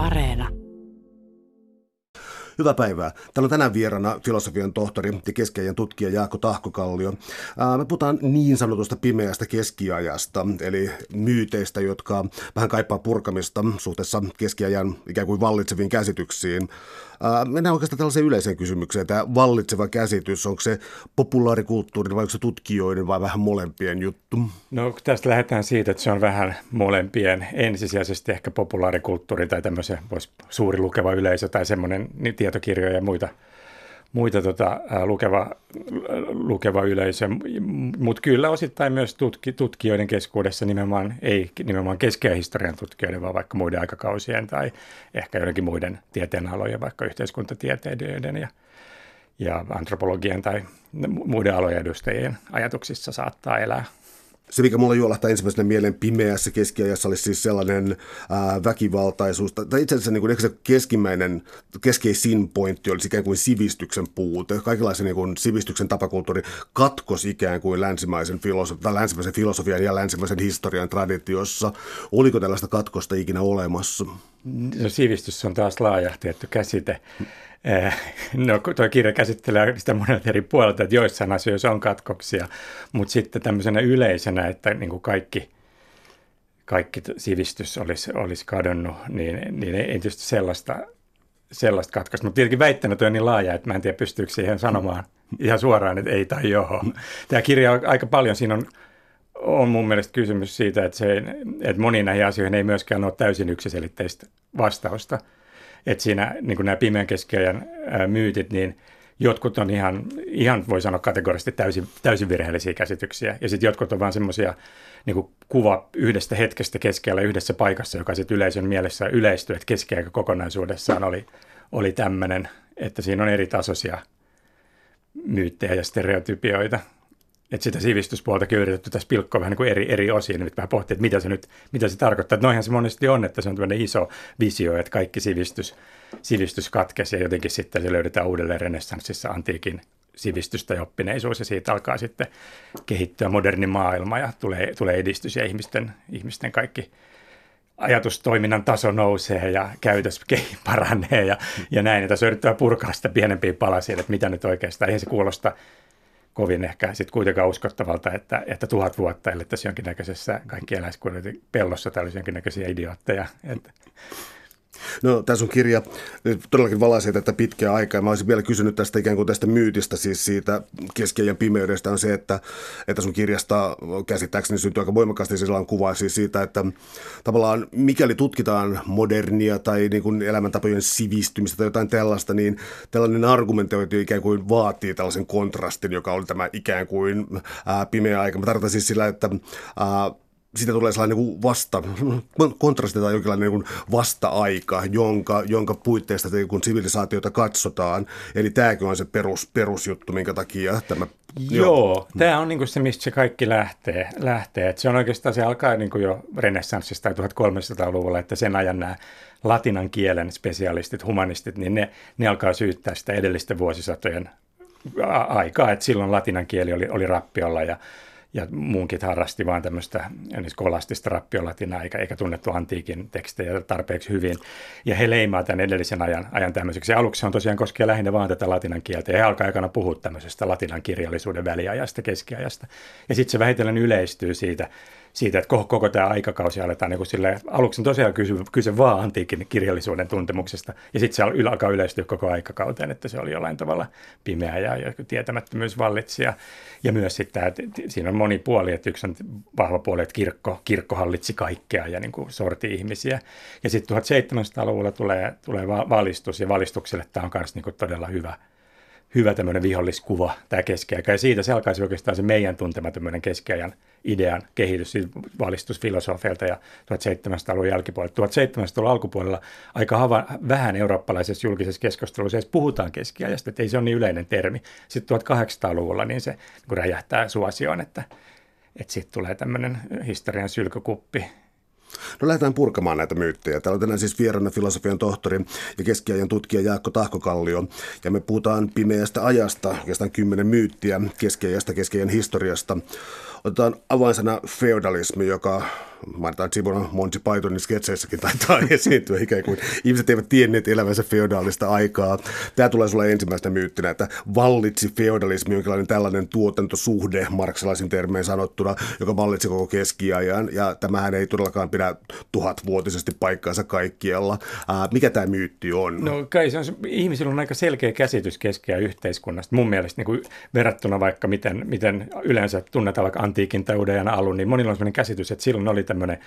Areena. Hyvää päivää. Täällä on tänään vieraana filosofian tohtori ja keskiajan tutkija Jaakko Tahkokallio. Me puhutaan niin sanotusta pimeästä keskiajasta, eli myyteistä, jotka vähän kaipaa purkamista suhteessa keskiajan ikään kuin vallitseviin käsityksiin. Mennään oikeastaan tällaiseen yleiseen kysymykseen. Tämä vallitseva käsitys, onko se populaarikulttuurin vai onko se tutkijoiden vai vähän molempien juttu? No tästä lähdetään siitä, että se on vähän molempien. Ensisijaisesti ehkä populaarikulttuuri tai tämmöisen suuri lukeva yleisö tai semmoinen niin tietokirjoja ja muita muita tota, lukeva, lukeva yleisö, mutta kyllä osittain myös tutki, tutkijoiden keskuudessa nimenomaan, ei nimenomaan historian tutkijoiden, vaan vaikka muiden aikakausien tai ehkä joidenkin muiden tieteenalojen, vaikka yhteiskuntatieteilijöiden ja, ja antropologian tai muiden alojen edustajien ajatuksissa saattaa elää se, mikä mulla juolahtaa ensimmäisenä mieleen pimeässä keskiajassa, oli siis sellainen ää, väkivaltaisuus, tai itse asiassa niin kuin, se keskimmäinen, keskeisin pointti olisi ikään kuin sivistyksen puute. Kaikenlaisen niin kuin, sivistyksen tapakulttuuri katkos ikään kuin länsimaisen, filosof- tai länsimaisen filosofian ja länsimaisen historian traditiossa. Oliko tällaista katkosta ikinä olemassa? No, sivistys on taas laaja tietty käsite. Eh, no, tuo kirja käsittelee sitä monet eri puolelta, että joissain asioissa on katkoksia, mutta sitten tämmöisenä yleisenä, että niin kuin kaikki, kaikki sivistys olisi, olisi kadonnut, niin, niin ei tietysti sellaista, sellaista katkosta. Mutta tietenkin väittänyt on niin laaja, että mä en tiedä pystyykö siihen sanomaan ihan suoraan, että ei tai joo. Tämä kirja on aika paljon, siinä on on mun mielestä kysymys siitä, että, se, että moniin näihin asioihin ei myöskään ole täysin yksiselitteistä vastausta että siinä niin nämä pimeän keskiajan myytit, niin jotkut on ihan, ihan voi sanoa kategorisesti täysin, täysin virheellisiä käsityksiä. Ja sitten jotkut on vaan semmoisia niin kuva yhdestä hetkestä keskellä yhdessä paikassa, joka sitten yleisön mielessä yleistyy, että keskiaika kokonaisuudessaan oli, oli tämmöinen, että siinä on eri tasoisia myyttejä ja stereotypioita että sitä sivistyspuolta on yritetty tässä pilkkoa vähän niin kuin eri, eri osiin, nyt vähän pohtia, että mitä se nyt mitä se tarkoittaa. Että noihän se monesti on, että se on tämmöinen iso visio, että kaikki sivistys, sivistys katkesi ja jotenkin sitten se löydetään uudelleen renessanssissa antiikin sivistystä ja oppineisuus ja siitä alkaa sitten kehittyä moderni maailma ja tulee, tulee edistys ja ihmisten, ihmisten kaikki ajatustoiminnan taso nousee ja käytös paranee ja, ja näin. Ja tässä yrittää purkaa sitä pienempiin palasiin, että mitä nyt oikeastaan, eihän se kuulosta kovin ehkä sitten kuitenkaan uskottavalta, että, että tuhat vuotta elettäisiin jonkinnäköisessä kaikki eläiskunnat pellossa tai olisi jonkinnäköisiä idiootteja. Että. No tässä on kirja todellakin valaisee tätä pitkää aikaa. Mä olisin vielä kysynyt tästä ikään kuin tästä myytistä, siis siitä keskiajan pimeydestä on se, että, että sun kirjasta käsittääkseni syntyy aika voimakkaasti sellainen kuva siis siitä, että tavallaan mikäli tutkitaan modernia tai niin kuin elämäntapojen sivistymistä tai jotain tällaista, niin tällainen argumentointi ikään kuin vaatii tällaisen kontrastin, joka oli tämä ikään kuin ää, pimeä aika. Mä tarkoitan siis sillä, että ää, siitä tulee sellainen niin vasta, kontrasti tai jonkinlainen niin vasta-aika, jonka, jonka puitteista kun sivilisaatiota katsotaan. Eli tämäkin on se perus, perusjuttu, minkä takia tämä... Joo, joo. tämä on niin se, mistä se kaikki lähtee. lähtee. Et se on oikeastaan, se alkaa niin jo renessanssista 1300-luvulla, että sen ajan nämä latinan kielen spesialistit, humanistit, niin ne, ne alkaa syyttää sitä edellisten vuosisatojen aikaa, että silloin latinan kieli oli, oli rappiolla ja ja muunkin harrasti vaan tämmöistä skolastista rappiolatinaa, eikä, eikä tunnettu antiikin tekstejä tarpeeksi hyvin. Ja he leimaa tämän edellisen ajan, ajan tämmöiseksi. Ja aluksi on tosiaan koskee lähinnä vaan tätä latinan kieltä, ja he alkaa aikana puhua tämmöisestä latinan kirjallisuuden väliajasta, keskiajasta. Ja sitten se vähitellen yleistyy siitä, siitä, että koko, koko tämä aikakausi aletaan niin sille, aluksi tosiaan kyse, kyse vaan antiikin kirjallisuuden tuntemuksesta, ja sitten se alkaa yleistyä koko aikakauteen, että se oli jollain tavalla pimeä ja, ja tietämättömyys vallitsi, ja, ja myös sitten, että siinä on moni puoli, että yksi on vahva puoli, että kirkko, kirkko hallitsi kaikkea ja niin kuin sorti ihmisiä, ja sitten 1700-luvulla tulee, tulee valistus, ja valistukselle tämä on myös niin todella hyvä, hyvä tämmöinen viholliskuva, tämä keskiaika. Ja siitä se alkaisi oikeastaan se meidän tuntema tämmöinen keskiajan idean kehitys siis valistusfilosofeilta ja 1700-luvun jälkipuolella. 1700-luvun alkupuolella aika hava, vähän eurooppalaisessa julkisessa keskustelussa edes puhutaan keskiajasta, että ei se ole niin yleinen termi. Sitten 1800-luvulla niin se niin räjähtää suosioon, että, että sitten tulee tämmöinen historian sylkykuppi, No lähdetään purkamaan näitä myyttejä. Täällä on tänään siis vieraana filosofian tohtori ja keskiajan tutkija Jaakko Tahkokallio. Ja me puhutaan pimeästä ajasta, oikeastaan kymmenen myyttiä keskiajasta, keskiajan historiasta. Otetaan avainsana feudalismi, joka mainitaan Simona Monty Pythonin sketseissäkin taitaa esiintyä ikään kuin ihmiset eivät tienneet elävänsä feodaalista aikaa. Tämä tulee sulle ensimmäistä myyttinä, että vallitsi feodalismi, jonkinlainen tällainen tuotantosuhde, marksalaisin termein sanottuna, joka vallitsi koko keskiajan, ja tämähän ei todellakaan pidä tuhatvuotisesti paikkaansa kaikkialla. Ää, mikä tämä myytti on? No kai se on, ihmisillä on aika selkeä käsitys keskiajan yhteiskunnasta. Mun mielestä niin kuin verrattuna vaikka miten, miten yleensä tunnetaan vaikka antiikin tai uuden alun, niin monilla on sellainen käsitys, että silloin oli tämmöinen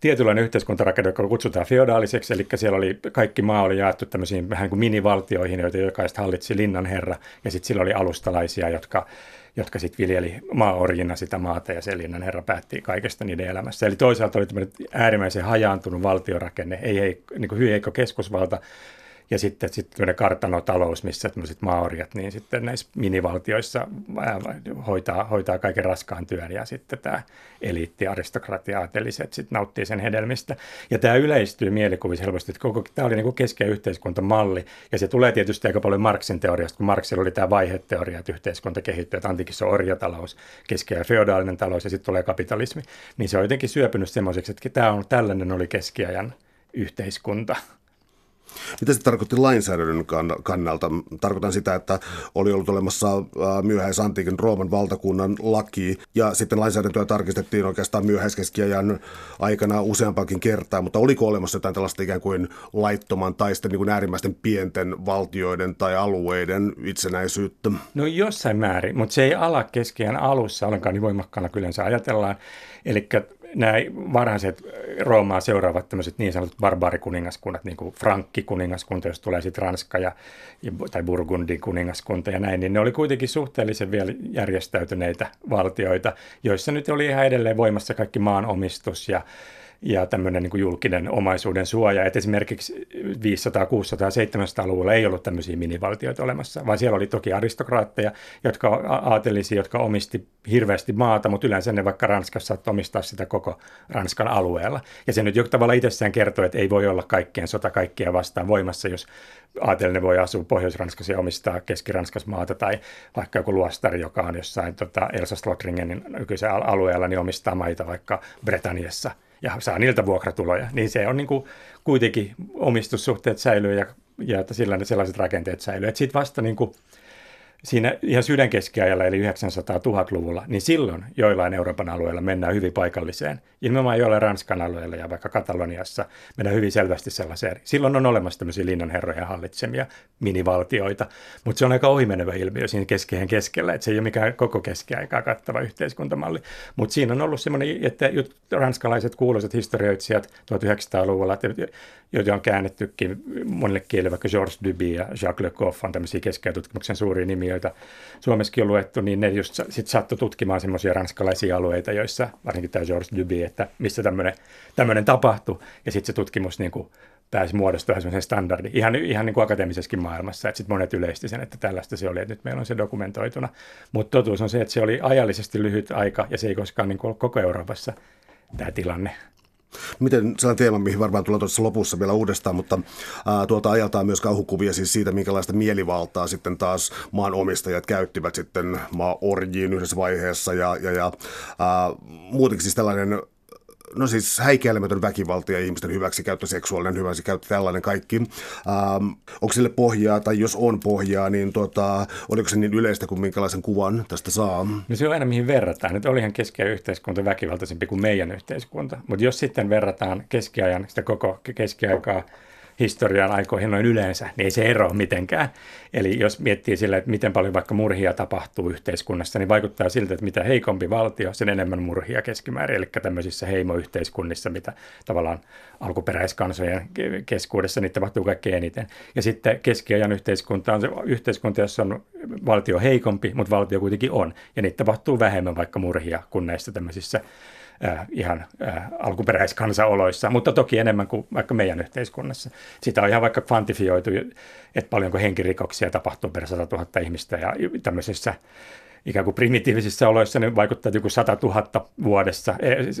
tietynlainen yhteiskuntarakenne, joka kutsutaan feodaaliseksi, eli siellä oli, kaikki maa oli jaettu tämmöisiin vähän kuin minivaltioihin, joita jokaista hallitsi linnanherra, ja sitten sillä oli alustalaisia, jotka, jotka sitten viljeli maaorjina sitä maata, ja se linnanherra päätti kaikesta niiden elämässä. Eli toisaalta oli tämmöinen äärimmäisen hajaantunut valtiorakenne, ei, ei niin kuin hyvin heikko keskusvalta, ja sitten sitten kartanotalous, missä tämmöiset maoriat, niin sitten näissä minivaltioissa hoitaa, hoitaa kaiken raskaan työn ja sitten tämä eliitti, aristokratia, aateliset sitten nauttii sen hedelmistä. Ja tämä yleistyy mielikuvissa helposti, että koko, tämä oli niin kuin keskeinen yhteiskuntamalli ja se tulee tietysti aika paljon Marksin teoriasta, kun Marksilla oli tämä vaiheteoria, että yhteiskunta kehittyy, että antiikissa on orjatalous, keskeinen feodaalinen talous ja sitten tulee kapitalismi, niin se on jotenkin syöpynyt semmoiseksi, että tämä on, tällainen oli keskiajan yhteiskunta. Mitä se tarkoitti lainsäädännön kannalta? Tarkoitan sitä, että oli ollut olemassa myöhäisantiikin Rooman valtakunnan laki, ja sitten lainsäädäntöä tarkistettiin oikeastaan myöhäiskeskiajan aikana useampakin kertaa, mutta oliko olemassa jotain tällaista ikään kuin laittoman tai sitten niin kuin äärimmäisten pienten valtioiden tai alueiden itsenäisyyttä? No jossain määrin, mutta se ei ala keskiajan alussa ollenkaan niin voimakkaana kyllä se ajatellaan. Eli nämä varhaiset Roomaa seuraavat tämmöiset niin sanotut barbaarikuningaskunnat, niin kuin Frankki-kuningaskunta, jos tulee sitten Ranska ja, tai Burgundin kuningaskunta ja näin, niin ne oli kuitenkin suhteellisen vielä järjestäytyneitä valtioita, joissa nyt oli ihan edelleen voimassa kaikki maanomistus ja ja tämmöinen niin julkinen omaisuuden suoja. Et esimerkiksi 500, 600, 700-luvulla ei ollut tämmöisiä minivaltioita olemassa, vaan siellä oli toki aristokraatteja, jotka aatelisi, jotka omisti hirveästi maata, mutta yleensä ne vaikka Ranskassa saattoi omistaa sitä koko Ranskan alueella. Ja se nyt joku tavalla itsessään kertoo, että ei voi olla kaikkien sota kaikkia vastaan voimassa, jos aatelinen voi asua Pohjois-Ranskassa ja omistaa Keski-Ranskassa maata, tai vaikka joku luostari, joka on jossain tota, Elsa-Slotringenin nykyisellä alueella, niin omistaa maita vaikka Britanniassa – ja saa niiltä vuokratuloja, niin se on niin kuin kuitenkin omistussuhteet säilyy ja, ja sellaiset rakenteet säilyy. Sitten vasta niin kuin siinä ihan sydänkeskiajalla, eli 900-1000-luvulla, niin silloin joillain Euroopan alueilla mennään hyvin paikalliseen. Ilman joillain Ranskan alueilla ja vaikka Kataloniassa mennään hyvin selvästi sellaiseen. Silloin on olemassa tämmöisiä linnanherroja hallitsemia minivaltioita, mutta se on aika ohimenevä ilmiö siinä keskeen keskellä, että se ei ole mikään koko keskiaikaa kattava yhteiskuntamalli. Mutta siinä on ollut semmoinen, että ranskalaiset kuuluisat historioitsijat 1900-luvulla, joita on käännettykin monille kielille, vaikka Georges Duby ja Jacques Le Goff on tämmöisiä keskiajan suuria nimiä, joita Suomessakin on luettu, niin ne just sit saattoi tutkimaan semmoisia ranskalaisia alueita, joissa varsinkin tämä Georges Duby, että missä tämmöinen tapahtui. Ja sitten se tutkimus niin kuin pääsi muodostumaan semmoisen standardi, ihan, ihan niin kuin akateemisessakin maailmassa, että sitten monet yleisti sen, että tällaista se oli, että nyt meillä on se dokumentoituna. Mutta totuus on se, että se oli ajallisesti lyhyt aika ja se ei koskaan niin kuin ollut koko Euroopassa tämä tilanne. Miten sellainen teema, mihin varmaan tulee tuossa lopussa vielä uudestaan, mutta ää, tuolta ajaltaan myös kauhukuvia siis siitä, minkälaista mielivaltaa sitten taas maanomistajat käyttivät sitten maa orjiin yhdessä vaiheessa ja, ja, ja ää, muutenkin siis tällainen no siis häikäilemätön väkivalta ja ihmisten hyväksikäyttö, seksuaalinen hyväksikäyttö, tällainen kaikki. Ähm, onko sille pohjaa, tai jos on pohjaa, niin tota, oliko se niin yleistä kuin minkälaisen kuvan tästä saa? No se on aina mihin verrataan. Nyt olihan keskiajan yhteiskunta väkivaltaisempi kuin meidän yhteiskunta, mutta jos sitten verrataan keskiajan sitä koko keskiaikaa historian aikoihin noin yleensä, niin ei se ero mitenkään. Eli jos miettii sillä, että miten paljon vaikka murhia tapahtuu yhteiskunnassa, niin vaikuttaa siltä, että mitä heikompi valtio, sen enemmän murhia keskimäärin. Eli tämmöisissä heimoyhteiskunnissa, mitä tavallaan alkuperäiskansojen keskuudessa, niin tapahtuu kaikkein eniten. Ja sitten keskiajan yhteiskunta on se yhteiskunta, jossa on valtio heikompi, mutta valtio kuitenkin on. Ja niitä tapahtuu vähemmän vaikka murhia kuin näissä tämmöisissä äh, ihan äh, alkuperäiskansaoloissa, mutta toki enemmän kuin vaikka meidän yhteiskunnassa. Sitä on ihan vaikka kvantifioitu, että paljonko henkirikoksia tapahtuu per 100 000 ihmistä ja tämmöisissä ikään kuin primitiivisissä oloissa niin vaikuttaa joku 100 000 vuodessa,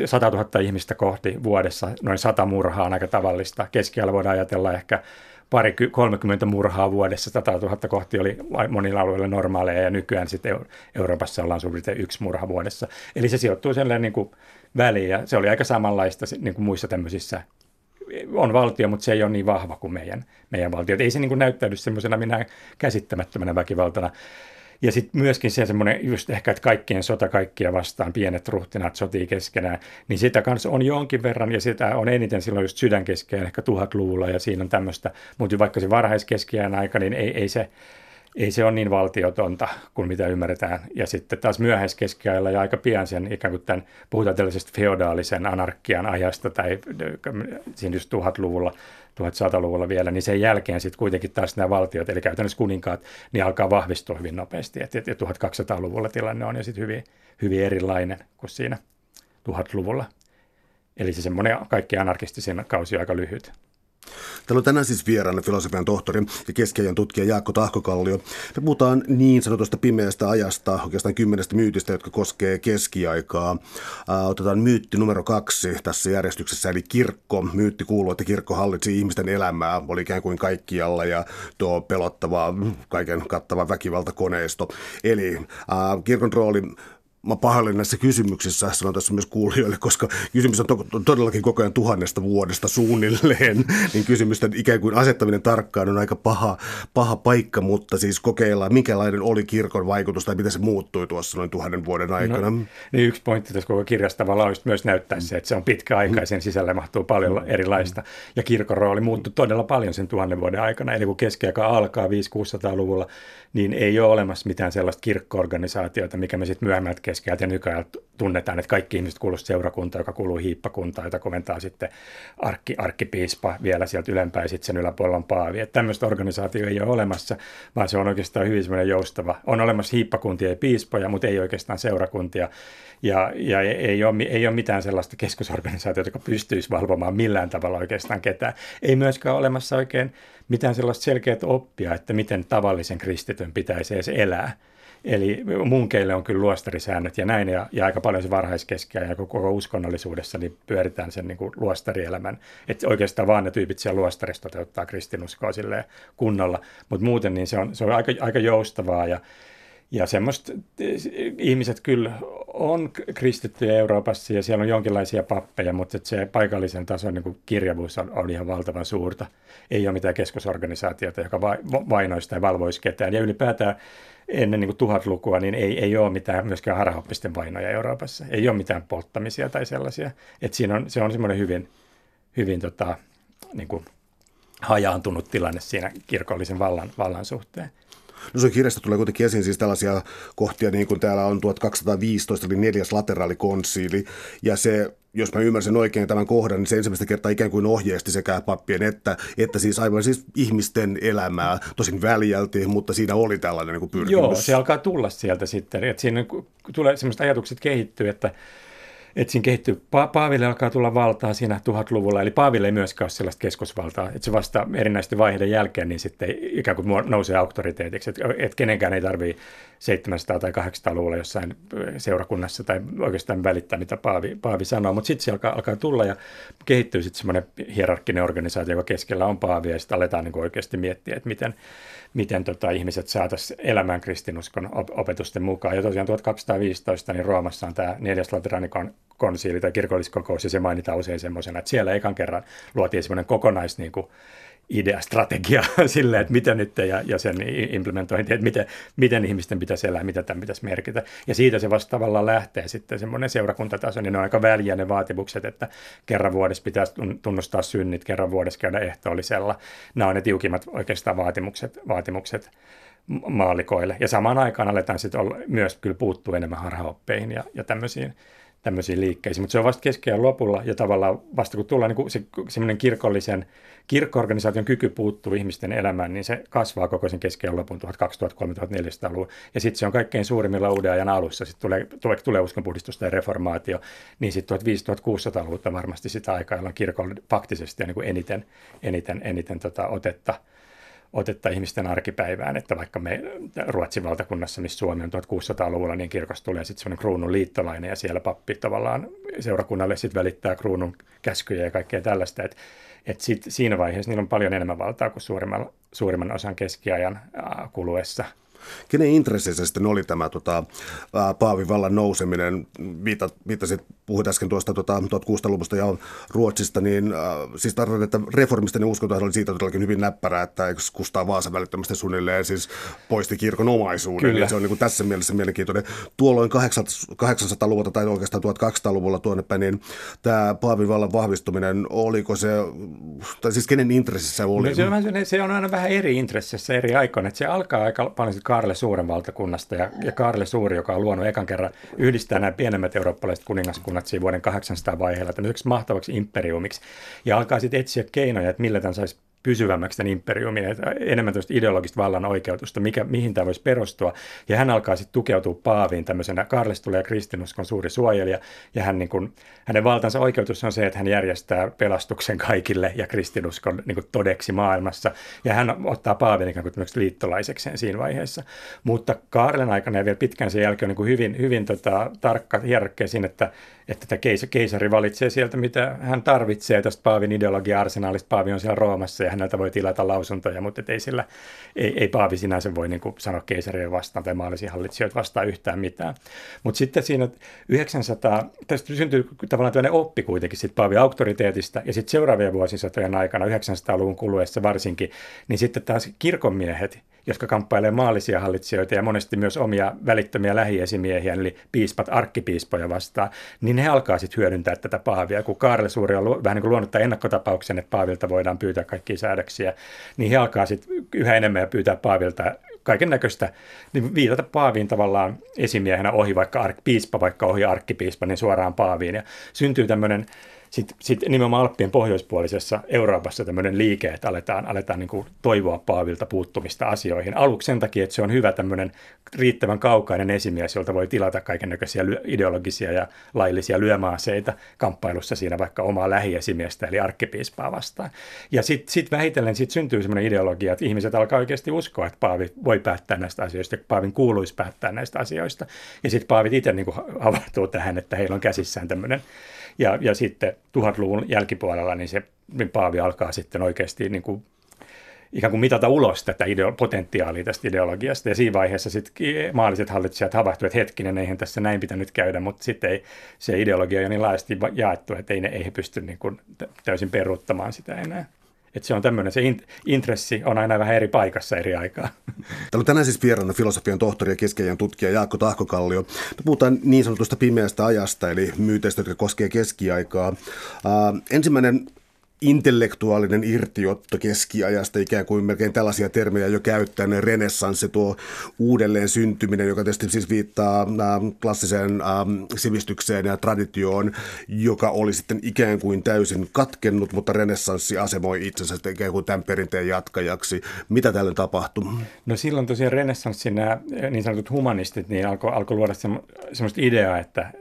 100 000 ihmistä kohti vuodessa, noin 100 murhaa on aika tavallista. Keskiajalla voidaan ajatella ehkä pari 30 murhaa vuodessa, 100 000 kohti oli monilla alueilla normaaleja ja nykyään sitten Euroopassa ollaan suurin yksi murha vuodessa. Eli se sijoittuu sellainen niin kuin väliin. Ja se oli aika samanlaista niin kuin muissa tämmöisissä on valtio, mutta se ei ole niin vahva kuin meidän, meidän valtio. Ei se niin kuin näyttäydy semmoisena minä käsittämättömänä väkivaltana. Ja sitten myöskin se semmoinen just ehkä, että kaikkien sota kaikkia vastaan, pienet ruhtinaat sotii keskenään, niin sitä kanssa on jonkin verran, ja sitä on eniten silloin just sydänkeskeen ehkä tuhatluvulla, ja siinä on tämmöistä, mutta vaikka se varhaiskeskiään aika, niin ei, ei se, ei se ole niin valtiotonta kuin mitä ymmärretään. Ja sitten taas myöhäiskeskiajalla ja aika pian sen ikään kuin tämän, puhutaan tällaisesta feodaalisen anarkian ajasta tai siinä just tuhatluvulla, 1100-luvulla vielä, niin sen jälkeen sitten kuitenkin taas nämä valtiot, eli käytännössä kuninkaat, niin alkaa vahvistua hyvin nopeasti. Et 1200-luvulla tilanne on jo sitten hyvin, hyvin erilainen kuin siinä 1000-luvulla. Eli se semmoinen kaikki anarkistisin kausi on aika lyhyt. Täällä on tänään siis vieraana filosofian tohtori ja keskiajan tutkija Jaakko Tahkokallio. Me puhutaan niin sanotusta pimeästä ajasta, oikeastaan kymmenestä myytistä, jotka koskee keskiaikaa. Äh, otetaan myytti numero kaksi tässä järjestyksessä, eli kirkko. Myytti kuuluu, että kirkko hallitsi ihmisten elämää, oli ikään kuin kaikkialla ja tuo pelottava, kaiken kattava väkivaltakoneisto. Eli äh, kirkon rooli mä pahoillani näissä kysymyksissä, sanon tässä myös kuulijoille, koska kysymys on to- todellakin koko ajan tuhannesta vuodesta suunnilleen, niin kysymysten ikään kuin asettaminen tarkkaan on aika paha, paha paikka, mutta siis kokeillaan, minkälainen oli kirkon vaikutus tai miten se muuttui tuossa noin tuhannen vuoden no, aikana. No, niin yksi pointti tässä koko kirjasta tavallaan on myös näyttää se, että se on pitkä aika ja sen sisällä mahtuu paljon mm. erilaista. Ja kirkon rooli muuttui todella paljon sen tuhannen vuoden aikana, eli kun keskiaika alkaa 500-600-luvulla, niin ei ole olemassa mitään sellaista kirkkoorganisaatiota, mikä me sitten myöhemmät keskiajat ja nykyään tunnetaan, että kaikki ihmiset kuuluu seurakuntaan, joka kuuluu hiippakuntaan, jota komentaa sitten arkki, arkkipiispa vielä sieltä ylempää ja sitten sen yläpuolella on paavi. Että tämmöistä organisaatio ei ole olemassa, vaan se on oikeastaan hyvin semmoinen joustava. On olemassa hiippakuntia ja piispoja, mutta ei oikeastaan seurakuntia. Ja, ja ei, ole, ei ole mitään sellaista keskusorganisaatiota, joka pystyisi valvomaan millään tavalla oikeastaan ketään. Ei myöskään olemassa oikein mitään sellaista selkeää oppia, että miten tavallisen kristityn pitäisi edes elää. Eli munkeille on kyllä luostarisäännöt ja näin, ja, ja aika paljon se varhaiskeskiä ja koko uskonnollisuudessa niin pyöritään sen niin kuin luostarielämän. Että oikeastaan vaan ne tyypit siellä luostarissa toteuttaa kristinuskoa kunnolla, mutta muuten niin se on, se on aika, aika joustavaa ja, ja semmoista ihmiset kyllä on kristittyjä Euroopassa ja siellä on jonkinlaisia pappeja, mutta se paikallisen tason niin kirjavuus on, on ihan valtavan suurta. Ei ole mitään keskusorganisaatiota, joka vainoisi tai valvoisi ketään. Ja ylipäätään ennen niin tuhatlukua, niin ei, ei ole mitään myöskään harhaoppisten vainoja Euroopassa. Ei ole mitään polttamisia tai sellaisia. Et siinä on, se on semmoinen hyvin, hyvin tota, niin kuin hajaantunut tilanne siinä kirkollisen vallan, vallan suhteen. No se kirjasta tulee kuitenkin esiin siis tällaisia kohtia, niin kuin täällä on 1215, eli neljäs lateraalikonsiili, ja se jos mä ymmärsin oikein tämän kohdan, niin se ensimmäistä kertaa ikään kuin ohjeisti sekä pappien että, että siis aivan siis ihmisten elämää, tosin väljälti, mutta siinä oli tällainen niin kuin pyrkimys. Joo, se alkaa tulla sieltä sitten, että siinä tulee sellaiset ajatukset kehittyy, että että siinä kehittyy, pa- Paaville alkaa tulla valtaa siinä tuhatluvulla, eli Paaville ei myöskään ole sellaista keskusvaltaa, että se vasta erinäisten vaiheiden jälkeen niin sitten ikään kuin nousee auktoriteetiksi, että, että kenenkään ei tarvitse 700- tai 800-luvulla jossain seurakunnassa tai oikeastaan välittää, mitä Paavi, Paavi sanoo, mutta sitten se alkaa, alkaa tulla ja kehittyy sitten semmoinen hierarkkinen organisaatio, joka keskellä on Paavi ja sitten aletaan niin oikeasti miettiä, että miten, miten tota, ihmiset saataisiin elämään kristinuskon opetusten mukaan. Ja tosiaan 1215 niin Roomassa on tämä neljäs lateranikon konsiili tai kirkolliskokous, ja se mainitaan usein semmoisena, että siellä ekan kerran luotiin semmoinen kokonais niin kuin, idea, strategia sille, että mitä nyt ja, ja sen implementointi, että miten, miten ihmisten pitäisi elää, mitä tämän pitäisi merkitä. Ja siitä se vasta tavallaan lähtee sitten semmoinen seurakuntataso, niin ne on aika väliä ne vaatimukset, että kerran vuodessa pitäisi tunnustaa synnit, kerran vuodessa käydä ehtoollisella. Nämä on ne tiukimmat oikeastaan vaatimukset, vaatimukset maalikoille. Ja samaan aikaan aletaan sitten olla, myös kyllä puuttua enemmän harhaoppeihin ja, ja tämmöisiin tämmöisiin liikkeisiin, mutta se on vasta keskeään lopulla ja tavallaan vasta kun tullaan niin se, semmoinen kirkollisen, kirkkoorganisaation kyky puuttuu ihmisten elämään, niin se kasvaa koko sen keskeään lopun 1200-1400-luvun. Ja sitten se on kaikkein suurimmilla uuden ajan alussa, sitten tulee, tulee, tulee uskonpuhdistusta ja reformaatio, niin sitten 1500-1600-luvulta varmasti sitä aikaa, jolloin kirkolla faktisesti on niin eniten, eniten, eniten tota otetta – otetta ihmisten arkipäivään, että vaikka me Ruotsin valtakunnassa, missä Suomi on 1600-luvulla, niin kirkossa tulee sitten semmoinen kruunun liittolainen ja siellä pappi tavallaan seurakunnalle sitten välittää kruunun käskyjä ja kaikkea tällaista, että et sit siinä vaiheessa niillä on paljon enemmän valtaa kuin suurimman, suurimman osan keskiajan kuluessa. Kenen intressissä sitten oli tämä tota, Paavin vallan nouseminen? Viitat, viittasit, puhuit äsken tuosta tota, 1600-luvusta ja Ruotsista, niin äh, siis tarkoitan, että reformistinen uskonto oli siitä todellakin hyvin näppärä, että eikö Kustaa Vaasa välittömästi suunnilleen siis poisti kirkon omaisuuden. Kyllä. Niin se on niin kuin tässä mielessä mielenkiintoinen. Tuolloin 800-luvulta tai oikeastaan 1200-luvulla tuonne päin, niin tämä Paavin vallan vahvistuminen, oliko se, tai siis kenen intressissä oli? No se, on, se on aina vähän eri intressissä eri aikoina, että se alkaa aika paljon Kaarle Suuren valtakunnasta. Ja, ja Kaarle Suuri, joka on luonut ekan kerran yhdistää nämä pienemmät eurooppalaiset kuningaskunnat siinä vuoden 800 vaiheella. Tämmöiseksi mahtavaksi imperiumiksi. Ja alkaa sitten etsiä keinoja, että millä tämän saisi pysyvämmäksi tämän imperiumin, että enemmän tämmöistä ideologista vallan oikeutusta, mikä, mihin tämä voisi perustua. Ja hän alkaa sitten tukeutua Paaviin tämmöisenä, Karles tulee kristinuskon suuri suojelija, ja hän, niin kuin, hänen valtansa oikeutus on se, että hän järjestää pelastuksen kaikille ja kristinuskon niin kuin todeksi maailmassa, ja hän ottaa Paavin ikään kuin liittolaisekseen siinä vaiheessa. Mutta Kaarlen aikana ja vielä pitkään sen jälkeen on niin kuin hyvin, hyvin tota, tarkka hierarkia siinä, että että tämä keisari valitsee sieltä, mitä hän tarvitsee tästä Paavin ideologia-arsenaalista. Paavi on siellä Roomassa ja häneltä voi tilata lausuntoja, mutta ei, sillä, ei, ei Paavi sinänsä voi niin kuin sanoa keisarille vastaan tai maallisia hallitsijoita vastaan yhtään mitään. Mutta sitten siinä 900, tästä syntyy tavallaan tämmöinen oppi kuitenkin sitten Paavin auktoriteetista ja sitten seuraavien vuosisatojen aikana, 900-luvun kuluessa varsinkin, niin sitten taas kirkonmiehet, jotka kamppailee maallisia hallitsijoita ja monesti myös omia välittömiä lähiesimiehiä, eli piispat, arkkipiispoja vastaan, niin he alkaa sitten hyödyntää tätä paavia. Kun Kaarle Suuri on vähän niin kuin luonut tämän ennakkotapauksen, että paavilta voidaan pyytää kaikkia säädöksiä, niin he alkaa sitten yhä enemmän pyytää paavilta kaiken näköistä, niin viitata Paaviin tavallaan esimiehenä ohi vaikka ark, piispa, vaikka ohi arkkipiispa, niin suoraan Paaviin. Ja syntyy tämmöinen sitten sit nimenomaan Alppien pohjoispuolisessa Euroopassa tämmöinen liike, että aletaan, aletaan niin kuin toivoa Paavilta puuttumista asioihin. Aluksi sen takia, että se on hyvä tämmöinen riittävän kaukainen esimies, jolta voi tilata kaiken näköisiä ideologisia ja laillisia lyömaaseita kamppailussa siinä vaikka omaa lähiesimiestä, eli arkkipiispaa vastaan. Ja sitten sit vähitellen sit syntyy semmoinen ideologia, että ihmiset alkaa oikeasti uskoa, että Paavi voi päättää näistä asioista, Paavin kuuluisi päättää näistä asioista. Ja sitten Paavit itse niin havahtuu tähän, että heillä on käsissään tämmöinen ja, ja sitten tuhatluvun jälkipuolella niin se niin Paavi alkaa sitten oikeasti niin kuin ikään kuin mitata ulos tätä ideo- potentiaalia tästä ideologiasta. Ja siinä vaiheessa sitten maalliset hallitsijat havahtuivat, että hetkinen, eihän tässä näin pitänyt käydä, mutta sitten ei, se ideologia on niin laajasti jaettu, että ei, ne, ei pysty niin kuin täysin peruuttamaan sitä enää. Että se on tämmöinen, se intressi on aina vähän eri paikassa eri aikaa. Täällä on tänään siis vieraana filosofian tohtori ja keskeijän tutkija Jaakko Tahkokallio. Me puhutaan niin sanotusta pimeästä ajasta, eli myyteistä, jotka koskee keskiaikaa. Uh, ensimmäinen intellektuaalinen irtiotto keskiajasta, ikään kuin melkein tällaisia termejä jo käyttää, ne renessanssi, tuo uudelleen syntyminen, joka tietysti siis viittaa äh, klassiseen äh, sivistykseen ja traditioon, joka oli sitten ikään kuin täysin katkennut, mutta renessanssi asemoi itsensä ikään kuin tämän perinteen jatkajaksi. Mitä tällä tapahtui? No silloin tosiaan renessanssin nämä niin sanotut humanistit niin alkoi alko luoda semmoista ideaa, että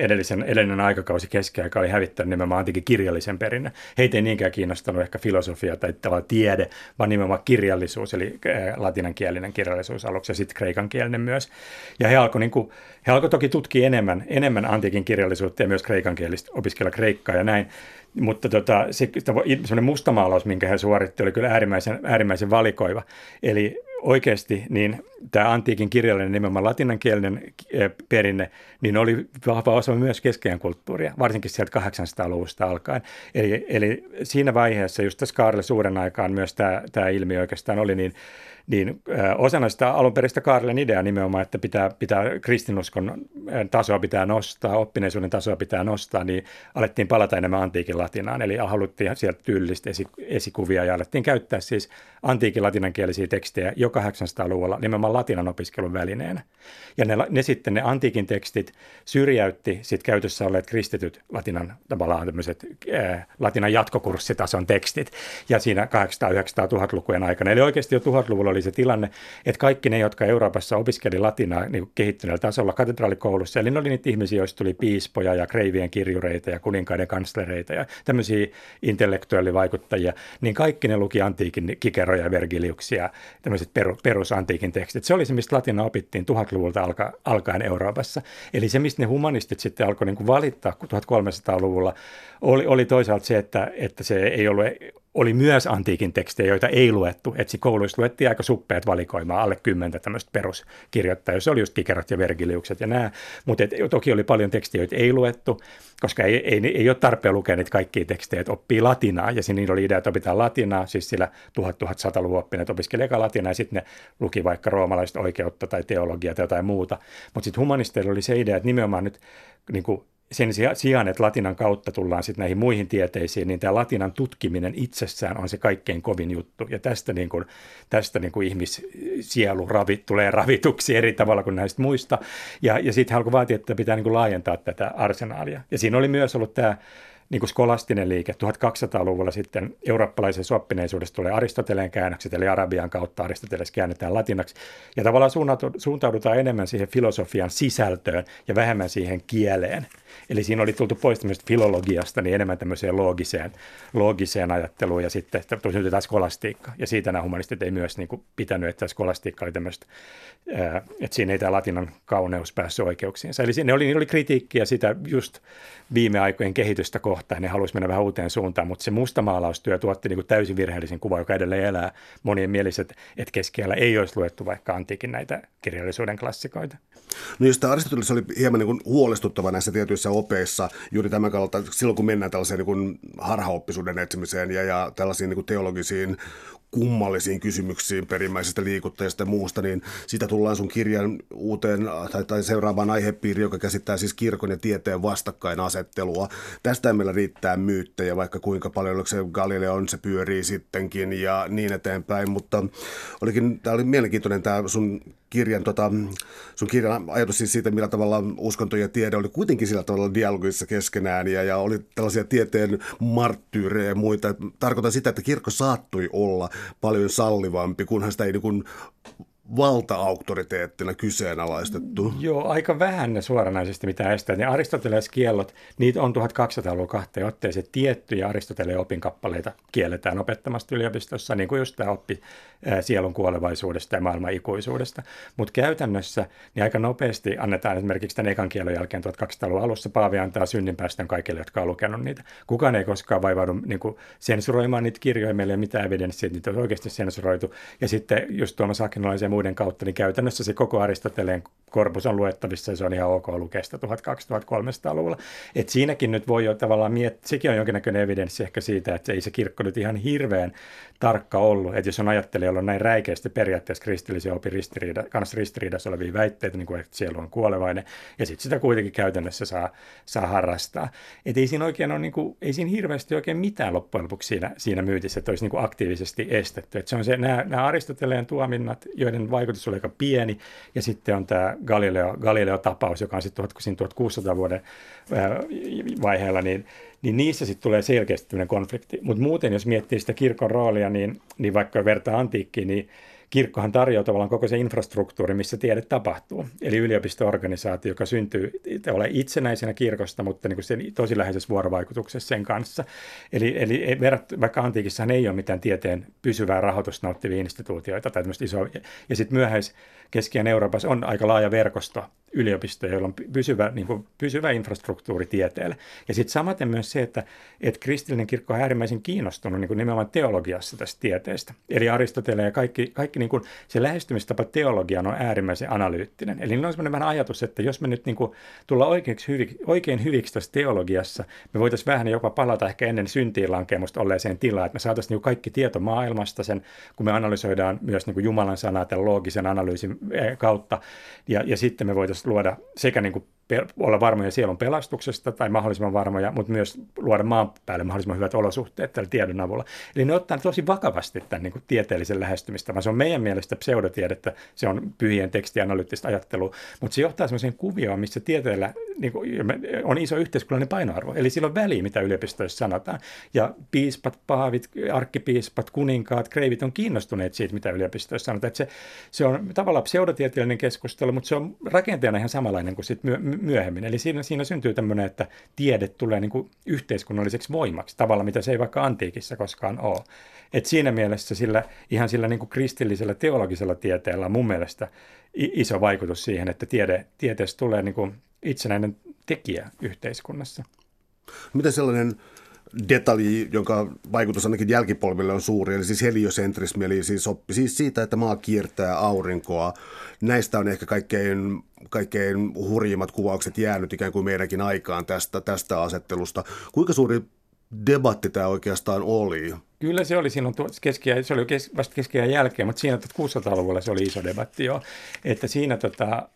edellisen, edellinen aikakausi keskiaika oli hävittänyt nimenomaan antiikin kirjallisen perinnön. Heitä ei niinkään kiinnostanut ehkä filosofia tai tiede, vaan nimenomaan kirjallisuus, eli latinankielinen kirjallisuus aluksi ja sitten kreikankielinen myös. Ja he alkoi niin he alkoi toki tutkia enemmän, enemmän antiikin kirjallisuutta ja myös kreikankielistä, opiskella kreikkaa ja näin. Mutta tota, se, se mustamaalaus, minkä he suoritti, oli kyllä äärimmäisen, äärimmäisen valikoiva. Eli oikeasti niin tämä antiikin kirjallinen nimenomaan latinankielinen eh, perinne, niin oli vahva osa myös keskeinen kulttuuria, varsinkin sieltä 800-luvusta alkaen. Eli, eli siinä vaiheessa, just tässä Kaarle suuren aikaan myös tämä, tämä ilmiö oikeastaan oli, niin niin osana sitä alunperistä Kaarlen ideaa nimenomaan, että pitää, pitää kristinuskon tasoa pitää nostaa, oppineisuuden tasoa pitää nostaa, niin alettiin palata enemmän antiikin latinaan. Eli haluttiin sieltä tyylistä esikuvia ja alettiin käyttää siis antiikin latinankielisiä tekstejä jo 800-luvulla nimenomaan latinan opiskelun välineenä. Ja ne, ne sitten, ne antiikin tekstit syrjäytti sitten käytössä olleet kristityt latinan, tavallaan tämmöiset äh, latinan jatkokurssitason tekstit. Ja siinä 800-900 aikana, eli oikeasti jo 1000-luvulla oli se tilanne, että kaikki ne, jotka Euroopassa opiskeli latinaa niin kehittyneellä tasolla katedraalikoulussa, eli ne oli niitä ihmisiä, joista tuli piispoja ja kreivien kirjureita ja kuninkaiden kanslereita ja tämmöisiä intellektuaalivaikuttajia, niin kaikki ne luki antiikin kikeroja ja vergiliuksia, tämmöiset perusantiikin tekstit. Se oli se, mistä latinaa opittiin 1000-luvulta alka, alkaen Euroopassa. Eli se, mistä ne humanistit sitten alkoi niin kuin valittaa 1300-luvulla, oli, oli toisaalta se, että, että se ei ollut oli myös antiikin tekstejä, joita ei luettu. Etsi kouluissa luettiin suppeat valikoimaa, alle kymmentä tämmöistä peruskirjoittajaa, se oli just Kikerot ja Vergiliukset ja nämä. Mutta toki oli paljon tekstejä, joita ei luettu, koska ei, ei, ei ole tarpeen lukea niitä kaikkia tekstejä, että oppii latinaa. Ja siinä oli idea, että opitaan latinaa, siis sillä 1100-luvun oppineet opiskeli eka latinaa ja sitten ne luki vaikka roomalaista oikeutta tai teologiaa tai jotain muuta. Mutta sitten humanisteilla oli se idea, että nimenomaan nyt niin kuin sen sijaan, että latinan kautta tullaan sitten näihin muihin tieteisiin, niin tämä latinan tutkiminen itsessään on se kaikkein kovin juttu. Ja tästä, niin kuin, tästä niin kuin ihmissielu ravi, tulee ravituksi eri tavalla kuin näistä muista. Ja, ja sitten hän alkoi vaatia, että pitää niin kuin laajentaa tätä arsenaalia. Ja siinä oli myös ollut tämä niin kuin skolastinen liike. 1200-luvulla sitten eurooppalaisessa oppineisuudessa tulee Aristoteleen käännökset, eli Arabian kautta Aristoteles käännetään latinaksi. Ja tavallaan suuntaudutaan enemmän siihen filosofian sisältöön ja vähemmän siihen kieleen. Eli siinä oli tultu pois tämmöistä filologiasta, niin enemmän tämmöiseen loogiseen, loogiseen ajatteluun ja sitten tämä skolastiikka. Ja siitä nämä humanistit ei myös niin kuin, pitänyt, että skolastiikka oli tämmöistä, että siinä ei tämä latinan kauneus päässyt oikeuksiinsa. Eli siinä oli, oli kritiikkiä sitä just viime aikojen kehitystä kohtaan, ne haluaisi mennä vähän uuteen suuntaan, mutta se mustamaalaustyö tuotti niin kuin täysin virheellisen kuvan, joka edelleen elää monien mielissä, että keskellä ei olisi luettu vaikka antiikin näitä kirjallisuuden klassikoita. No jos tämä Aristoteles oli hieman niin kuin huolestuttava näissä tietyissä opeissa, juuri tämän kautta, silloin kun mennään tällaiseen niin kuin harhaoppisuuden etsimiseen ja, ja tällaisiin niin kuin teologisiin kummallisiin kysymyksiin perimmäisestä liikuttajasta ja muusta, niin sitä tullaan sun kirjan uuteen tai, tai seuraavaan aihepiiriin, joka käsittää siis kirkon ja tieteen vastakkainasettelua. Tästä meillä riittää myyttejä, vaikka kuinka paljon se Galileon se pyörii sittenkin ja niin eteenpäin, mutta olikin, tämä oli mielenkiintoinen tämä sun kirjan, tota, sun kirjan ajatus siis siitä, millä tavalla uskonto ja tiede oli kuitenkin sillä tavalla dialogissa keskenään ja, ja oli tällaisia tieteen marttyyrejä ja muita. Tarkoitan sitä, että kirkko saattoi olla paljon sallivampi, kunhan sitä ei niin valta-auktoriteettina kyseenalaistettu. Joo, aika vähän ne suoranaisesti mitä estää. Ne Aristoteles kiellot, niitä on 1200-luvun kahteen otteeseen tiettyjä Aristoteleen opinkappaleita kielletään opettamasta yliopistossa, niin kuin just tämä oppi sielun kuolevaisuudesta ja maailman ikuisuudesta. Mutta käytännössä niin aika nopeasti annetaan esimerkiksi tämän ekan kielon jälkeen 1200-luvun alussa Paavi antaa synninpäästön kaikille, jotka on lukenut niitä. Kukaan ei koskaan vaivaudu niin kuin sensuroimaan niitä kirjoja, meillä ei ole mitään evidenssiä, että niitä on oikeasti sensuroitu. Ja sitten just Tuomas Hakinolaisen ja muiden kautta, niin käytännössä se koko Aristoteleen korpus on luettavissa ja se on ihan ok lukesta 1300-luvulla. Et siinäkin nyt voi jo tavallaan miettiä, sekin on jonkinnäköinen evidenssi ehkä siitä, että ei se kirkko nyt ihan hirveän tarkka ollut. Että jos on ajattelija, jolla on näin räikeästi periaatteessa kristillisen opin ristiriida, kanssa ristiriidassa olevia väitteitä, niin kuin että sielu on kuolevainen, ja sitten sitä kuitenkin käytännössä saa, saa harrastaa. Että ei siinä oikein ole, niin kuin, ei siinä hirveästi oikein mitään loppujen lopuksi siinä, siinä myytissä, että olisi niin kuin aktiivisesti estetty. Että se on se, nämä, nämä Aristoteleen tuominnat, joiden vaikutus oli aika pieni, ja sitten on tämä Galileo, Galileo-tapaus, joka on sitten 1600 vuoden vaiheella, niin niin niissä sitten tulee selkeästi tämmöinen konflikti. Mutta muuten, jos miettii sitä kirkon roolia, niin, niin vaikka vertaa antiikkiin, niin kirkkohan tarjoaa tavallaan koko se infrastruktuuri, missä tiede tapahtuu. Eli yliopisto-organisaatio, joka syntyy ole itsenäisenä kirkosta, mutta niin kuin sen tosi läheisessä vuorovaikutuksessa sen kanssa. Eli, eli verrat, vaikka antiikissahan ei ole mitään tieteen pysyvää rahoitusta nauttivia instituutioita tai tämmöistä isoa. Ja sitten myöhäis Keski- Euroopassa on aika laaja verkosto yliopistoja, joilla on pysyvä, niin kuin, pysyvä infrastruktuuri tieteelle. Ja sitten samaten myös se, että, että kristillinen kirkko on äärimmäisen kiinnostunut niin kuin nimenomaan teologiassa tästä tieteestä. Eli Aristoteleen ja kaikki, kaikki niin kuin, se lähestymistapa teologiaan on äärimmäisen analyyttinen. Eli on sellainen vähän ajatus, että jos me nyt niin kuin, tullaan oikein, hyvi, oikein hyviksi tässä teologiassa, me voitaisiin vähän jopa palata ehkä ennen syntiin lankemusta olleeseen tilaan, että me saataisiin niin kaikki tieto maailmasta sen, kun me analysoidaan myös niin kuin Jumalan sanaa tämän loogisen analyysin kautta, ja, ja sitten me voitaisiin luoda sekä niin kuin olla varmoja sielun pelastuksesta tai mahdollisimman varmoja, mutta myös luoda maan päälle mahdollisimman hyvät olosuhteet tällä tiedon avulla. Eli ne ottaa tosi vakavasti tämän niin kuin tieteellisen lähestymistä. Se on meidän mielestä pseudotiedettä, se on pyhien tekstianalyyttistä ajattelua, mutta se johtaa sellaiseen kuvioon, missä tieteellä niin kuin, on iso yhteiskunnallinen painoarvo. Eli sillä on väliä, mitä yliopistoissa sanotaan. Ja piispat, paavit, arkkipiispat, kuninkaat, kreivit on kiinnostuneet siitä, mitä yliopistoissa sanotaan. Että se, se on tavallaan pseudotieteellinen keskustelu, mutta se on rakenteena ihan samanlainen kuin sit myö, myöhemmin. Eli siinä, siinä syntyy tämmöinen, että tiede tulee niin kuin yhteiskunnalliseksi voimaksi, tavalla mitä se ei vaikka antiikissa koskaan ole. Et siinä mielessä sillä, ihan sillä niin kuin kristillisellä teologisella tieteellä on mun mielestä iso vaikutus siihen, että tiede, tieteestä tulee niin kuin itsenäinen tekijä yhteiskunnassa. Miten sellainen detalji, jonka vaikutus ainakin jälkipolville on suuri, eli siis heliosentrismi, eli siis, oppi, siis siitä, että maa kiertää aurinkoa. Näistä on ehkä kaikkein, kaikkein hurjimmat kuvaukset jäänyt ikään kuin meidänkin aikaan tästä, tästä asettelusta. Kuinka suuri debatti tämä oikeastaan oli? Kyllä se oli silloin keskiä, se oli vasta keskiään jälkeen, mutta siinä 600-luvulla se oli iso debatti jo, että siinä tota,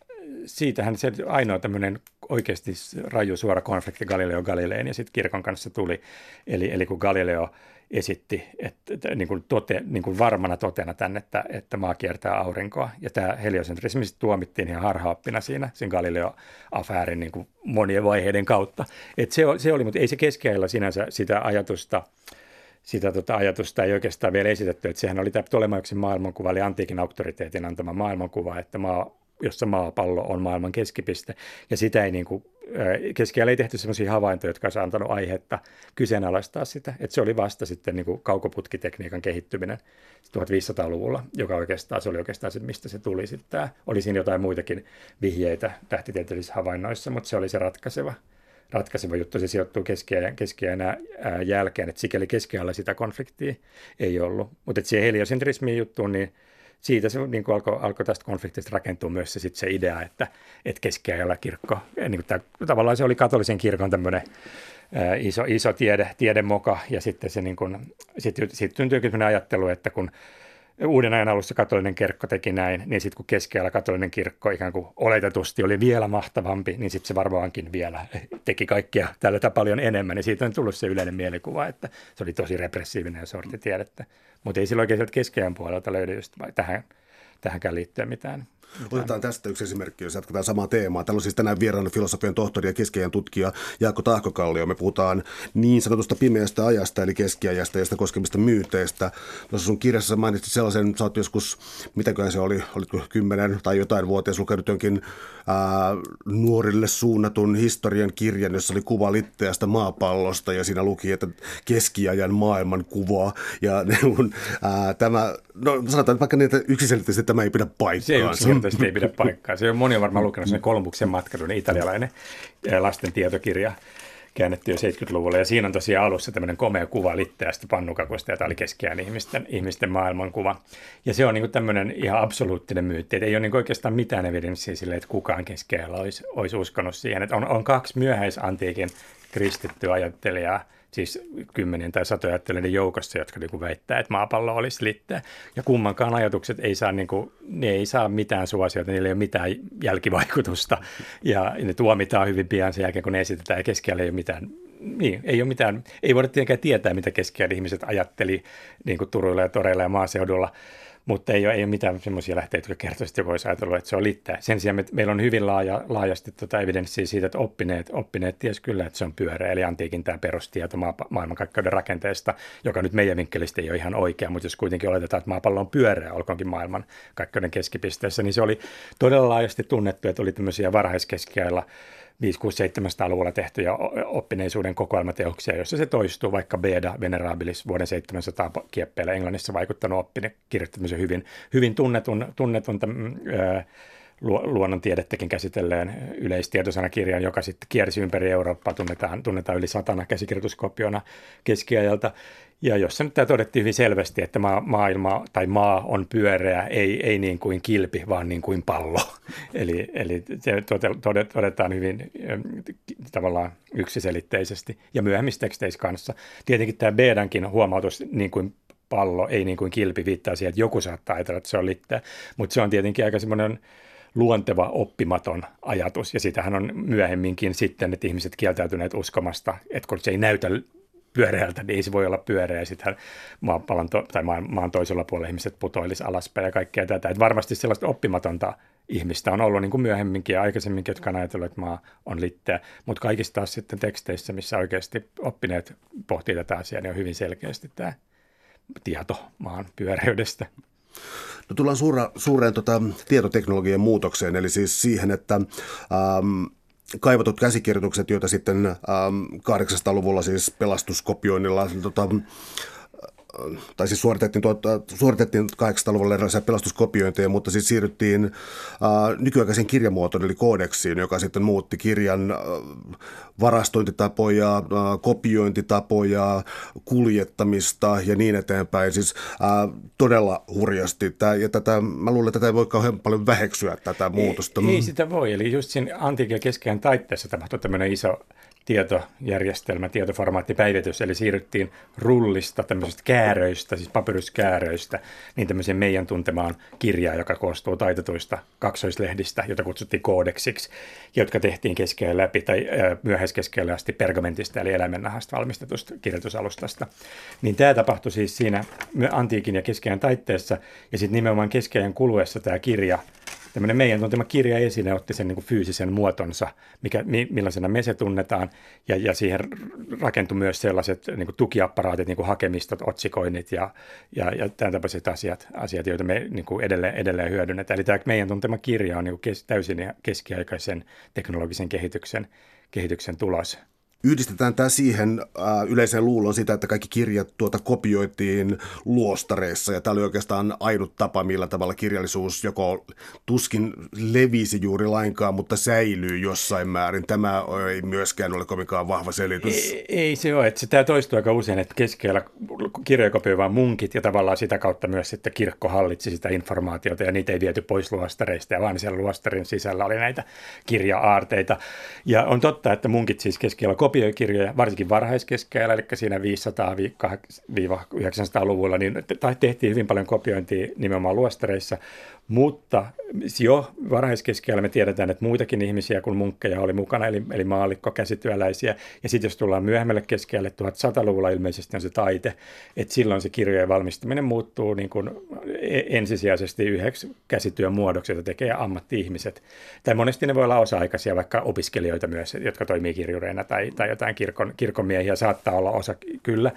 siitähän se ainoa tämmöinen oikeasti raju suora konflikti Galileo Galileen ja sitten kirkon kanssa tuli. Eli, eli kun Galileo esitti että, että, niin kuin tote, niin kuin varmana totena tänne, että, että maa kiertää aurinkoa. Ja tämä heliosentrismi tuomittiin ihan harhaoppina siinä sen Galileo-afäärin niin kuin monien vaiheiden kautta. Et se, se oli, mutta ei se keskiajalla sinänsä sitä ajatusta sitä tota ajatusta ei oikeastaan vielä esitetty, että sehän oli tämä Ptolemaiksen maailmankuva, eli antiikin auktoriteetin antama maailmankuva, että maa jossa maapallo on maailman keskipiste. Ja sitä ei niin kuin, keskiajalla ei tehty sellaisia havaintoja, jotka olisi antanut aihetta kyseenalaistaa sitä. Että se oli vasta sitten niin kuin kaukoputkitekniikan kehittyminen 1500-luvulla, joka oikeastaan, se oli oikeastaan se, mistä se tuli sitten. Tämä. Oli siinä jotain muitakin vihjeitä tähtitieteellisissä havainnoissa, mutta se oli se ratkaiseva, ratkaiseva juttu. Se sijoittuu keskiajan, keskiajan jälkeen, että sikäli keskiajalla sitä konfliktia ei ollut. Mutta siihen heliosentrismiin juttuun, niin siitä se niin kuin alkoi, alkoi tästä konfliktista rakentua myös se, sit se idea, että, että keskiajalla kirkko, niin kuin tämä, tavallaan se oli katolisen kirkon tämmöinen iso, iso tiede, tiedemoka, ja sitten se niin kuin, sit, sit syntyykin ajattelu, että kun uuden ajan alussa katolinen kirkko teki näin, niin sitten kun keskellä katolinen kirkko ikään kuin oletetusti oli vielä mahtavampi, niin sitten se varmaankin vielä teki kaikkia tällä paljon enemmän. Ja siitä on tullut se yleinen mielikuva, että se oli tosi repressiivinen ja sorti tiedettä. Mutta ei sillä oikein sieltä keskiajan puolelta löydy just tähän, tähänkään liittyen mitään Otetaan tästä yksi esimerkki, jos jatketaan samaa teemaa. Täällä on siis tänään vieraana filosofian tohtori ja keskiajan tutkija Jaakko Tahkokallio. Me puhutaan niin sanotusta pimeästä ajasta, eli keskiajasta ja sitä koskemista myyteistä. Tuossa sun kirjassa mainitsit sellaisen, sä oot joskus, mitäköhän se oli, olitko kymmenen tai jotain vuotias lukenut jonkin ää, nuorille suunnatun historian kirjan, jossa oli kuva litteästä maapallosta ja siinä luki, että keskiajan maailman kuva. Ja ää, tämä, no sanotaan vaikka niin, että yksiselitteisesti tämä ei pidä paikkaansa. Se ei ei pidä paikkaa. Se on moni on varmaan lukenut sen Kolumbuksen matkailun italialainen lasten tietokirja käännetty jo 70-luvulla. Ja siinä on tosiaan alussa tämmöinen komea kuva litteästä pannukakusta, jota oli keskiään ihmisten, ihmisten maailmankuva. Ja se on niin tämmöinen ihan absoluuttinen myytti, että ei ole niin oikeastaan mitään evidenssiä sille, että kukaan keskiajalla olisi, olisi uskonut siihen. Että on, on kaksi myöhäisantiikin kristittyä ajattelijaa, siis kymmenien tai satoja ajattelijoiden joukossa, jotka niin kuin väittää, että maapallo olisi litteä. Ja kummankaan ajatukset ei saa, niin kuin, ne ei saa mitään suosiota, niillä ei ole mitään jälkivaikutusta. Ja ne tuomitaan hyvin pian sen jälkeen, kun ne esitetään, ja keskellä ei ole mitään niin, ei ole mitään, ei voida tietenkään tietää, mitä keskiajan ihmiset ajatteli niin kuin Turuilla ja Toreilla ja maaseudulla mutta ei ole, ei ole mitään semmoisia lähteitä, jotka kertoisivat, että joku olisi ajatellut, että se on littää. Sen sijaan me, meillä on hyvin laaja, laajasti tuota evidenssiä siitä, että oppineet, oppineet ties kyllä, että se on pyöreä, eli antiikin tämä perustieto maa, maailmankaikkeuden rakenteesta, joka nyt meidän vinkkelistä ei ole ihan oikea, mutta jos kuitenkin oletetaan, että maapallo on pyöreä, olkoonkin maailman kaikkeuden keskipisteessä, niin se oli todella laajasti tunnettu, että oli tämmöisiä varhaiskeskiailla 5 6 700-luvulla tehtyjä oppineisuuden kokoelmateoksia, jossa se toistuu, vaikka Beda Venerabilis vuoden 700 kieppeillä. Englannissa vaikuttanut oppinen, kirjoitti hyvin, hyvin tunnetun, tunnetun tämän, ö, luonnontiedettäkin käsitelleen yleistiedosanakirjan, joka sitten kiersi ympäri Eurooppaa, tunnetaan, tunnetaan yli satana käsikirjoituskopiona keskiajalta. Ja jossa nyt tämä todettiin hyvin selvästi, että maa, maailma tai maa on pyöreä, ei, ei niin kuin kilpi, vaan niin kuin pallo. eli, eli se todetaan hyvin tavallaan yksiselitteisesti ja myöhemmissä teksteissä kanssa. Tietenkin tämä Bedankin huomautus niin kuin pallo, ei niin kuin kilpi, viittaa siihen, että joku saattaa ajatella, että se on litteä. Mutta se on tietenkin aika semmoinen luonteva oppimaton ajatus, ja sitähän on myöhemminkin sitten, että ihmiset kieltäytyneet uskomasta, että kun se ei näytä pyöreältä, niin ei se voi olla pyöreä, ja sitten maapallon to, tai maan, maan toisella puolella ihmiset putoilisi alaspäin ja kaikkea tätä. Että varmasti sellaista oppimatonta ihmistä on ollut niin kuin myöhemminkin ja aikaisemminkin, jotka on ajatellut, että maa on litteä, mutta kaikista taas sitten teksteissä, missä oikeasti oppineet pohtii tätä asiaa, niin on hyvin selkeästi tämä tieto maan pyöreydestä. No tullaan suura, suureen tota, tietoteknologian muutokseen, eli siis siihen, että ähm, kaivatut käsikirjoitukset, joita sitten ähm, 800-luvulla siis pelastuskopioinnilla tota, tai siis suoritettiin, suoritettiin 800-luvulla erilaisia pelastuskopiointeja, mutta siis siirryttiin äh, nykyaikaisen kirjamuotoon, eli koodeksiin, joka sitten muutti kirjan äh, varastointitapoja, äh, kopiointitapoja, kuljettamista ja niin eteenpäin. Siis äh, todella hurjasti. Tää, ja tätä, mä luulen, että tätä ei voi kauhean paljon väheksyä tätä muutosta. Ei, ei sitä voi. Eli just siinä antiikin ja keskeinen taitteessa tapahtui tämmöinen iso tietojärjestelmä, tietoformaattipäivitys, eli siirryttiin rullista, tämmöisistä kääröistä, siis papyruskääröistä, niin tämmöiseen meidän tuntemaan kirjaan, joka koostuu taitetuista kaksoislehdistä, jota kutsuttiin koodeksiksi, jotka tehtiin keskellä läpi tai myöhäiskeskellä asti pergamentista, eli eläimennahasta valmistetusta kirjoitusalustasta. Niin tämä tapahtui siis siinä antiikin ja keskeään taitteessa, ja sitten nimenomaan keskeään kuluessa tämä kirja tämmöinen meidän tuntema kirja esine otti sen niin kuin fyysisen muotonsa, mikä, millaisena me se tunnetaan, ja, ja siihen rakentui myös sellaiset niin kuin tukiapparaatit, niin kuin hakemistot, otsikoinnit ja, ja, ja tämän tapaiset asiat, asiat joita me niin kuin edelleen, edelleen hyödynnetään. Eli tämä meidän tuntema kirja on niin kuin kes, täysin keskiaikaisen teknologisen kehityksen, kehityksen tulos yhdistetään tämä siihen äh, yleiseen luuloon sitä, että kaikki kirjat tuota kopioitiin luostareissa ja tämä oli oikeastaan ainut tapa, millä tavalla kirjallisuus joko tuskin levisi juuri lainkaan, mutta säilyy jossain määrin. Tämä ei myöskään ole kovinkaan vahva selitys. Ei, ei se ole, että se tämä toistuu aika usein, että keskellä kirjoja kopioivat munkit ja tavallaan sitä kautta myös että kirkko hallitsi sitä informaatiota ja niitä ei viety pois luostareista ja vaan siellä luostarin sisällä oli näitä kirja-aarteita. Ja on totta, että munkit siis keskellä kopioivat kopioi kirjoja, varsinkin varhaiskeskeellä, eli siinä 500-900-luvulla, niin tehtiin hyvin paljon kopiointia nimenomaan luostareissa, mutta jo varhaiskeskellä me tiedetään, että muitakin ihmisiä kuin munkkeja oli mukana, eli, eli maallikko, käsityöläisiä. Ja sitten jos tullaan myöhemmälle keskelle, 1100-luvulla ilmeisesti on se taite, että silloin se kirjojen valmistaminen muuttuu niin kuin e, ensisijaisesti yhdeksi käsityön muodoksi, jota tekee ammatti-ihmiset. Tai monesti ne voi olla osa-aikaisia, vaikka opiskelijoita myös, jotka toimii kirjureina tai, tai jotain kirkon, kirkonmiehiä saattaa olla osa kyllä,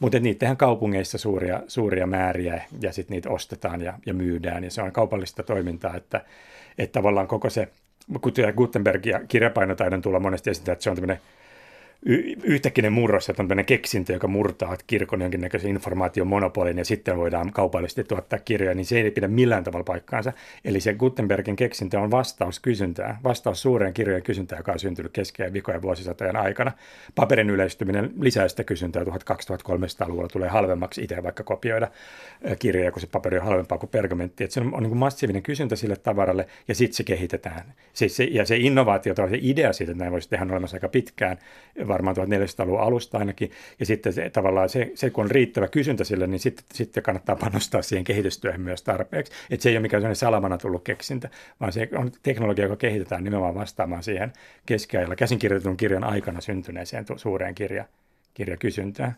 mutta niitä tehdään kaupungeissa suuria, suuria määriä ja sitten niitä ostetaan ja, ja myydään ja se on kaupallista toimintaa, että, että tavallaan koko se, kuten Gutenberg ja kirjapainotaidon tulla monesti esitä, että se on tämmöinen y- yhtäkkinen murros, on tämmöinen keksintö, joka murtaa kirkon jonkinnäköisen informaatiomonopolin ja sitten voidaan kaupallisesti tuottaa kirjoja, niin se ei pidä millään tavalla paikkaansa. Eli se Gutenbergin keksintö on vastaus kysyntään, vastaus suureen kirjojen kysyntään, joka on syntynyt keskeen vikojen vuosisatojen aikana. Paperin yleistyminen lisää sitä kysyntää 1300-luvulla tulee halvemmaksi itse vaikka kopioida kirjoja, kun se paperi on halvempaa kuin pergamentti. Että se on, on niin massiivinen kysyntä sille tavaralle ja sitten se kehitetään. Se, se, ja se innovaatio, se idea siitä, että näin voisi tehdä olemassa aika pitkään, varmaan 1400-luvun alusta ainakin, ja sitten se, tavallaan se, se, kun on riittävä kysyntä sille, niin sitten, sitten kannattaa panostaa siihen kehitystyöhön myös tarpeeksi. Että se ei ole mikään sellainen salamana tullut keksintä, vaan se on teknologia, joka kehitetään nimenomaan vastaamaan siihen keskiajalla käsinkirjoitetun kirjan aikana syntyneeseen suureen kirja, kirjakysyntään.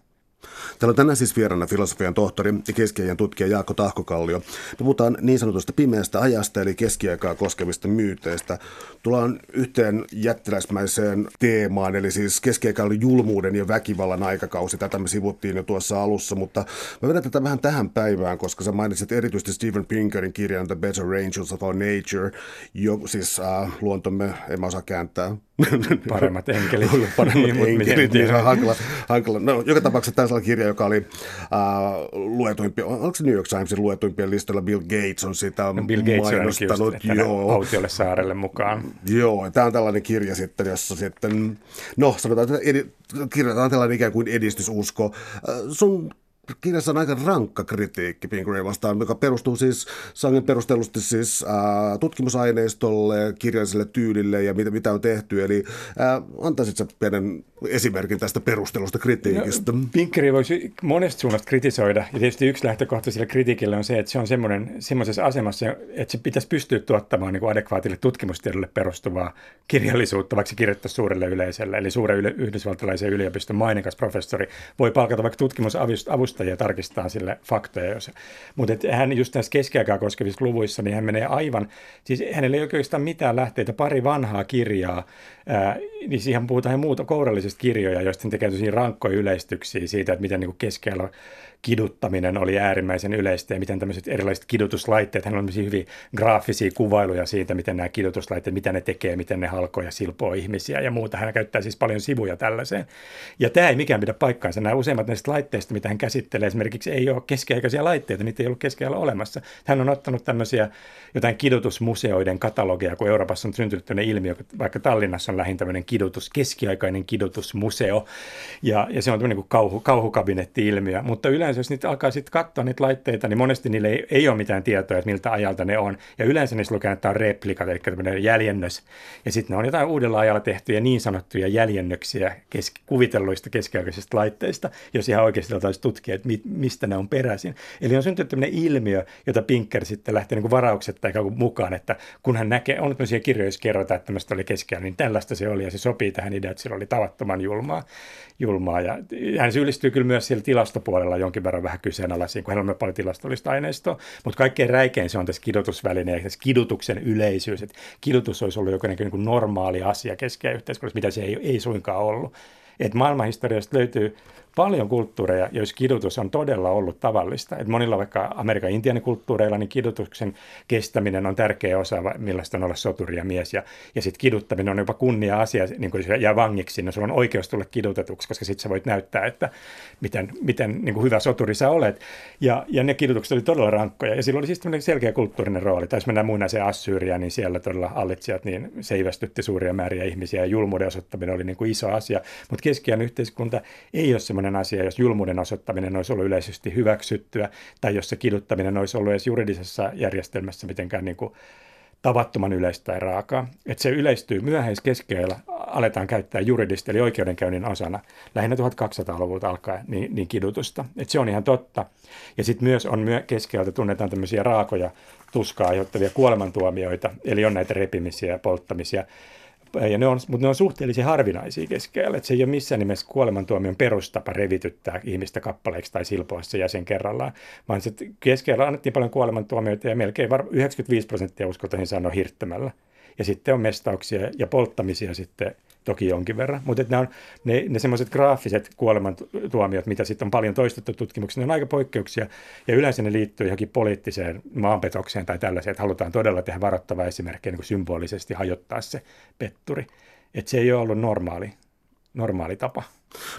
Täällä on tänään siis vieraana filosofian tohtori ja keskiajan tutkija Jaakko Tahkokallio. Me puhutaan niin sanotusta pimeästä ajasta eli keskiaikaa koskevista myyteistä. Tullaan yhteen jättiläismäiseen teemaan, eli siis keskiaika oli julmuuden ja väkivallan aikakausi. Tätä me sivuttiin jo tuossa alussa, mutta mä vedän tätä vähän tähän päivään, koska sä mainitsit erityisesti Steven Pinkerin kirjan The Better Angels of Our Nature, jo, siis äh, luontomme, en mä osaa kääntää, Paremmat enkelit. Paremmat niin, enkelit, niin se on hankala. hankala. No, joka tapauksessa tässä on kirja, joka oli äh, luetuimpia, onko se New York Timesin luetuimpien listalla Bill Gates on sitä no Bill Gates mainostanut. On joo. autiolle saarelle mukaan. Joo, tämä on tällainen kirja sitten, jossa sitten, no sanotaan, että edi, kirjataan tällainen ikään kuin edistysusko. Äh, sun kirjassa on aika rankka kritiikki Pingree vastaan, joka perustuu siis sangen perustellusti siis ää, tutkimusaineistolle, kirjalliselle tyylille ja mitä, mitä on tehty. Eli ää, antaisit sä pienen esimerkin tästä perustelusta kritiikistä? No, Pinkkeri voisi monesta suunnasta kritisoida, ja tietysti yksi lähtökohta sille kritiikille on se, että se on semmoisessa asemassa, että se pitäisi pystyä tuottamaan niin kuin adekvaatille tutkimustiedolle perustuvaa kirjallisuutta, vaikka se kirjoittaisi suurelle yleisölle. Eli suuren yle, yhdysvaltalaisen yliopiston mainikas professori voi palkata vaikka tutkimusavustajia tarkistaa sille faktoja. Jos, mutta hän just näissä keskiaikaa koskevissa luvuissa, niin hän menee aivan, siis hänellä ei oikeastaan mitään lähteitä, pari vanhaa kirjaa, ää, niin siihen puhutaan muuta kourallisista kirjoja, joista tekee tosi rankkoja yleistyksiä siitä, että miten niin keskellä kiduttaminen oli äärimmäisen yleistä ja miten tämmöiset erilaiset kidutuslaitteet, hän on hyvin graafisia kuvailuja siitä, miten nämä kidutuslaitteet, mitä ne tekee, miten ne halkoo ja silpoo ihmisiä ja muuta. Hän käyttää siis paljon sivuja tällaiseen. Ja tämä ei mikään pidä paikkaansa. Nämä useimmat näistä laitteista, mitä hän käsittelee, esimerkiksi ei ole keskiaikaisia laitteita, niitä ei ollut keskiajalla olemassa. Hän on ottanut tämmöisiä jotain kidutusmuseoiden katalogia, kun Euroopassa on syntynyt ilmiö, vaikka Tallinnassa on lähin tämmöinen kidutus, keskiaikainen kidutusmuseo, ja, ja se on tämmöinen kuin kauhu, kauhukabinetti-ilmiö, mutta yleensä jos niitä alkaa sitten katsoa niitä laitteita, niin monesti niille ei, ei ole mitään tietoa, että miltä ajalta ne on, ja yleensä niissä lukee, että on replikat, eli tämmöinen jäljennös, ja sitten ne on jotain uudella ajalla tehtyjä niin sanottuja jäljennöksiä keski, kuvitelluista keskiaikaisista laitteista, jos ihan oikeasti täytyisi tutkia, että mi, mistä ne on peräisin. Eli on syntynyt tämmöinen ilmiö, jota Pinker sitten lähtee niin varaukset tai mukaan, että kun hän näkee, on tämmöisiä kirjoja, joissa kerrotaan, että tämmöistä oli keskellä, niin tällaista se oli ja se sopii tähän ideaan, että sillä oli tavattoman julmaa. julmaa. Ja hän syyllistyy kyllä myös siellä tilastopuolella jonkin verran vähän kyseenalaisiin, kun hänellä on paljon tilastollista aineistoa, mutta kaikkein räikein se on tässä kidutusväline, tässä kidutuksen yleisyys, että kidutus olisi ollut joku niin kuin normaali asia keskellä yhteiskunnassa, mitä se ei, ei suinkaan ollut. Et maailmanhistoriasta löytyy paljon kulttuureja, joissa kidutus on todella ollut tavallista. Et monilla vaikka Amerikan intiaanikulttuureilla niin kidutuksen kestäminen on tärkeä osa, millaista on olla soturi ja mies. Ja, ja sitten kiduttaminen on jopa kunnia asia, niin kun jää vangiksi, niin sulla on oikeus tulla kidutetuksi, koska sitten sä voit näyttää, että miten, miten niin hyvä soturi sä olet. Ja, ja ne kidutukset oli todella rankkoja. Ja sillä oli siis selkeä kulttuurinen rooli. Tai jos mennään muinaiseen Assyriaan, niin siellä todella hallitsijat niin seivästytti suuria määriä ihmisiä ja julmuuden osoittaminen oli niin kuin iso asia. Mutta keskiään yhteiskunta ei ole semmoinen asia, jos julmuuden osoittaminen olisi ollut yleisesti hyväksyttyä, tai jos se kiduttaminen olisi ollut edes juridisessa järjestelmässä mitenkään niin kuin tavattoman yleistä tai raakaa. Että se yleistyy myöhäiskeskeillä, aletaan käyttää juridista eli oikeudenkäynnin osana, lähinnä 1200-luvulta alkaen, niin, niin kidutusta. Että se on ihan totta. Ja sitten myös on myö- keskeltä tunnetaan tämmöisiä raakoja, tuskaa aiheuttavia kuolemantuomioita, eli on näitä repimisiä ja polttamisia, ja ne on, mutta ne on suhteellisen harvinaisia keskellä. Se ei ole missään nimessä kuolemantuomion perustapa revityttää ihmistä kappaleiksi tai silpoa se jäsen kerrallaan, vaan se keskellä annettiin paljon kuolemantuomioita ja melkein 95 prosenttia uskotaan sanoa hirttämällä. Ja sitten on mestauksia ja polttamisia sitten toki jonkin verran. Mutta ne, on, ne, ne semmoiset graafiset kuolemantuomiot, mitä sitten on paljon toistettu tutkimuksessa, ne on aika poikkeuksia. Ja yleensä ne liittyy johonkin poliittiseen maanpetokseen tai tällaiseen, että halutaan todella tehdä varoittava esimerkki, niin kuin symbolisesti hajottaa se petturi. Että se ei ole ollut normaali, normaali tapa.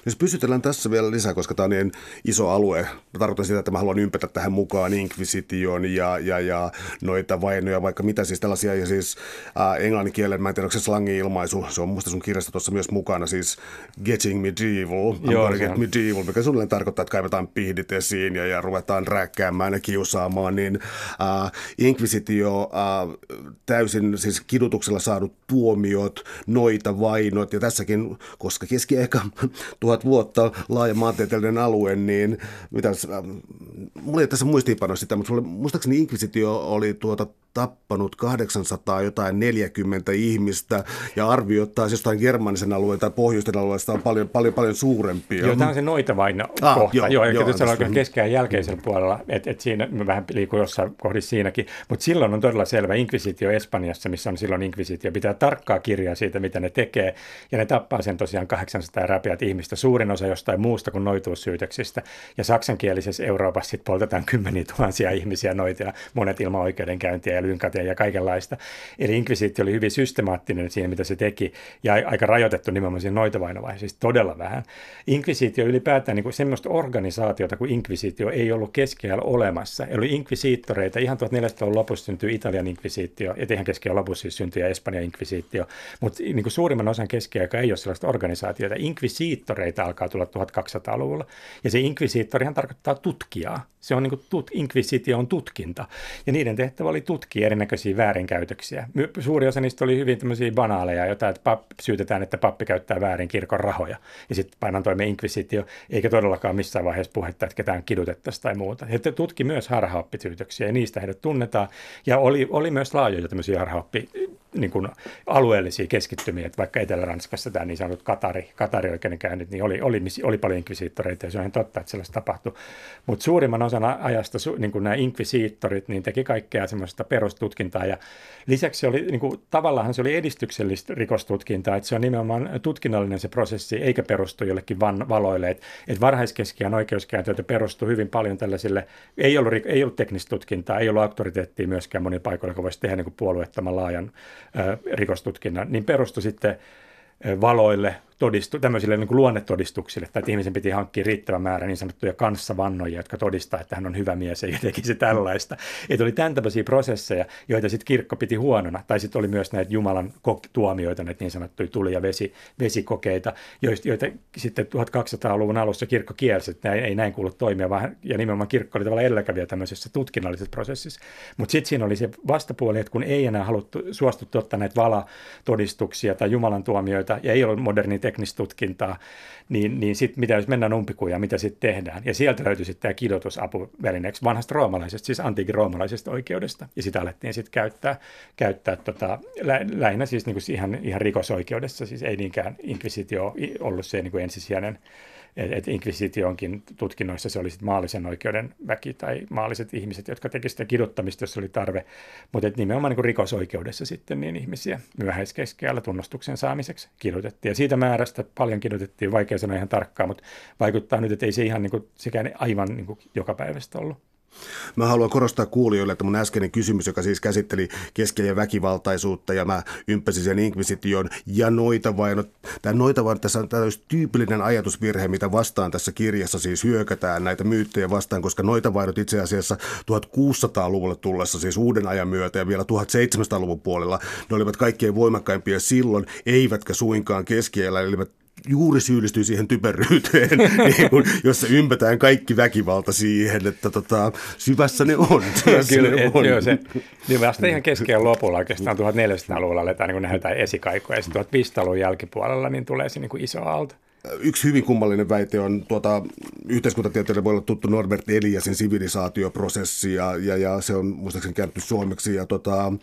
Jos pysytellään tässä vielä lisää, koska tämä on niin iso alue. Mä tarkoitan sitä, että mä haluan ympätä tähän mukaan Inquisition ja, ja, ja noita vainoja, vaikka mitä siis tällaisia. Ja siis äh, englannin kielen, mä en tiedä, onko se slangi-ilmaisu, se on musta sun kirjasta tuossa myös mukana, siis getting medieval, I'm Joo, get medieval, mikä sulle tarkoittaa, että kaivetaan pihdit esiin ja, ja ruvetaan räkkäämään ja kiusaamaan, niin äh, Inquisitio, äh, täysin siis kidutuksella saadut tuomiot, noita vainot, ja tässäkin, koska keskiaika tuhat vuotta laaja maantieteellinen alue, niin mitä, mulla ei tässä muistiinpano sitä, mutta muistaakseni Inquisitio oli tuota tappanut 800 jotain 40 ihmistä ja arvioittaa jostain germanisen alueen tai pohjoisten alueesta on paljon, paljon, paljon suurempia. Joo, tämä on se noita vain ah, kohta. Joo, joo, eli joo, se on keskään jälkeisellä puolella, että et siinä vähän liikun jossain kohdissa siinäkin, mutta silloin on todella selvä inkvisitio Espanjassa, missä on silloin inkvisitio, pitää tarkkaa kirjaa siitä, mitä ne tekee, ja ne tappaa sen tosiaan 800 räpiät ihmistä, suurin osa jostain muusta kuin noituussyytöksistä, ja saksankielisessä Euroopassa sitten poltetaan kymmeniä tuhansia ihmisiä noitia, monet ilman oikeudenkäyntiä ja lynkatia ja kaikenlaista. Eli inkvisiitti oli hyvin systemaattinen siinä, mitä se teki, ja aika rajoitettu nimenomaan siinä noitavainovaiheen, siis todella vähän. Inkvisiitio ylipäätään, niin kuin semmoista organisaatiota kuin inkvisiitio ei ollut keskellä olemassa. Eli inkvisiittoreita, ihan 1400-luvun lopussa syntyi Italian inkvisiitio, ja ihan keskellä lopussa siis syntyi Espanjan inkvisiitio, mutta niin suurimman osan keskiaikaa ei ole sellaista organisaatiota. Inkvisiittoreita alkaa tulla 1200-luvulla, ja se inkvisiittorihan tarkoittaa tutkijaa. Se on niin kuin tut, inkvisitio on tutkinta, ja niiden tehtävä oli tutkia erinäköisiä väärinkäytöksiä. Suuri osa niistä oli hyvin tämmöisiä banaaleja, joita että pappi, syytetään, että pappi käyttää väärin kirkon rahoja. Ja sitten painan toimeen inkvisitio, eikä todellakaan missään vaiheessa puhetta, että ketään kidutettaisiin tai muuta. He tutki myös harhaoppisyytöksiä ja niistä heidät tunnetaan. Ja oli, oli myös laajoja tämmöisiä harhaoppi niin kuin alueellisia keskittymiä, että vaikka Etelä-Ranskassa tämä niin sanotut Katari, Katari oikeudenkäynnit, niin oli, oli, oli paljon inkvisiittoreita ja se on ihan totta, että sellaista tapahtui. Mutta suurimman osan ajasta niin kuin nämä inkvisiittorit niin teki kaikkea semmoista perustutkintaa ja lisäksi se oli, niin kuin, tavallaan se oli edistyksellistä rikostutkintaa, että se on nimenomaan tutkinnallinen se prosessi, eikä perustu jollekin van, valoille. Että et varhaiskeskiään oikeuskäytäntö perustui hyvin paljon tällaisille, ei ollut, ei ollut teknistä tutkintaa, ei ollut auktoriteettia myöskään monilla paikoilla, joka voisi tehdä niin kuin puolueettoman laajan ä, rikostutkinnan, niin perustui sitten valoille, todistu, tämmöisille niin kuin luonnetodistuksille, tai että ihmisen piti hankkia riittävä määrä niin sanottuja kanssavannoja, jotka todistaa, että hän on hyvä mies ja tekisi tällaista. Että oli tämän tämmöisiä prosesseja, joita sitten kirkko piti huonona, tai sitten oli myös näitä Jumalan tuomioita, näitä niin sanottuja tuli- ja vesi, vesikokeita, joita sitten 1200-luvun alussa kirkko kielsi, että näin, ei näin kuulu toimia, vaan, ja nimenomaan kirkko oli tavallaan edelläkävijä tämmöisessä tutkinnallisessa prosessissa. Mutta sitten siinä oli se vastapuoli, että kun ei enää haluttu suostuttu ottaa näitä valatodistuksia tai Jumalan tuomioita, ja ei ollut moderni teknistä tutkintaa, niin, niin sitten mitä jos mennään umpikuja, mitä sitten tehdään. Ja sieltä löytyi sitten tämä kidotusapuvälineeksi vanhasta roomalaisesta, siis antiikin roomalaisesta oikeudesta. Ja sitä alettiin sitten käyttää, käyttää tota, lä, lähinnä siis niinku ihan, ihan rikosoikeudessa, siis ei niinkään inkvisitio ollut se niinku ensisijainen että inkvisitionkin tutkinnoissa se oli sitten maallisen oikeuden väki tai maalliset ihmiset, jotka tekivät sitä kiduttamista, jos oli tarve, mutta nimenomaan niin rikosoikeudessa sitten niin ihmisiä myöhäiskeskeällä tunnustuksen saamiseksi kidutettiin. Ja siitä määrästä paljon kidutettiin, vaikea sanoa ihan tarkkaan, mutta vaikuttaa nyt, että ei se ihan niin kuin, sekään aivan niin kuin joka päivästä ollut. Mä haluan korostaa kuulijoille, että mun äskeinen kysymys, joka siis käsitteli keskiä ja väkivaltaisuutta ja mä ympäsin sen inkvisition ja noita vain. Tämä noita vain, tässä on täysin tyypillinen ajatusvirhe, mitä vastaan tässä kirjassa siis hyökätään näitä myyttejä vastaan, koska noita vainot itse asiassa 1600-luvulle tullessa, siis uuden ajan myötä ja vielä 1700-luvun puolella, ne olivat kaikkein voimakkaimpia silloin, eivätkä suinkaan keskiellä, eli juuri syyllistyy siihen typeryyteen, niin kun, jossa ympätään kaikki väkivalta siihen, että tota, syvässä ne on. Syvässä Kyllä, ne on. Joo, se, niin vasta ihan keskellä lopulla oikeastaan 1400-luvulla aletaan niin nähdä esikaikoja, ja sitten 1500-luvun jälkipuolella niin tulee se niin iso aalto. Yksi hyvin kummallinen väite on, tuota, yhteiskuntatieteelle voi olla tuttu Norbert Eliasin sivilisaatioprosessi, ja, ja, ja se on muistaakseni käännetty suomeksi. Ja, tota,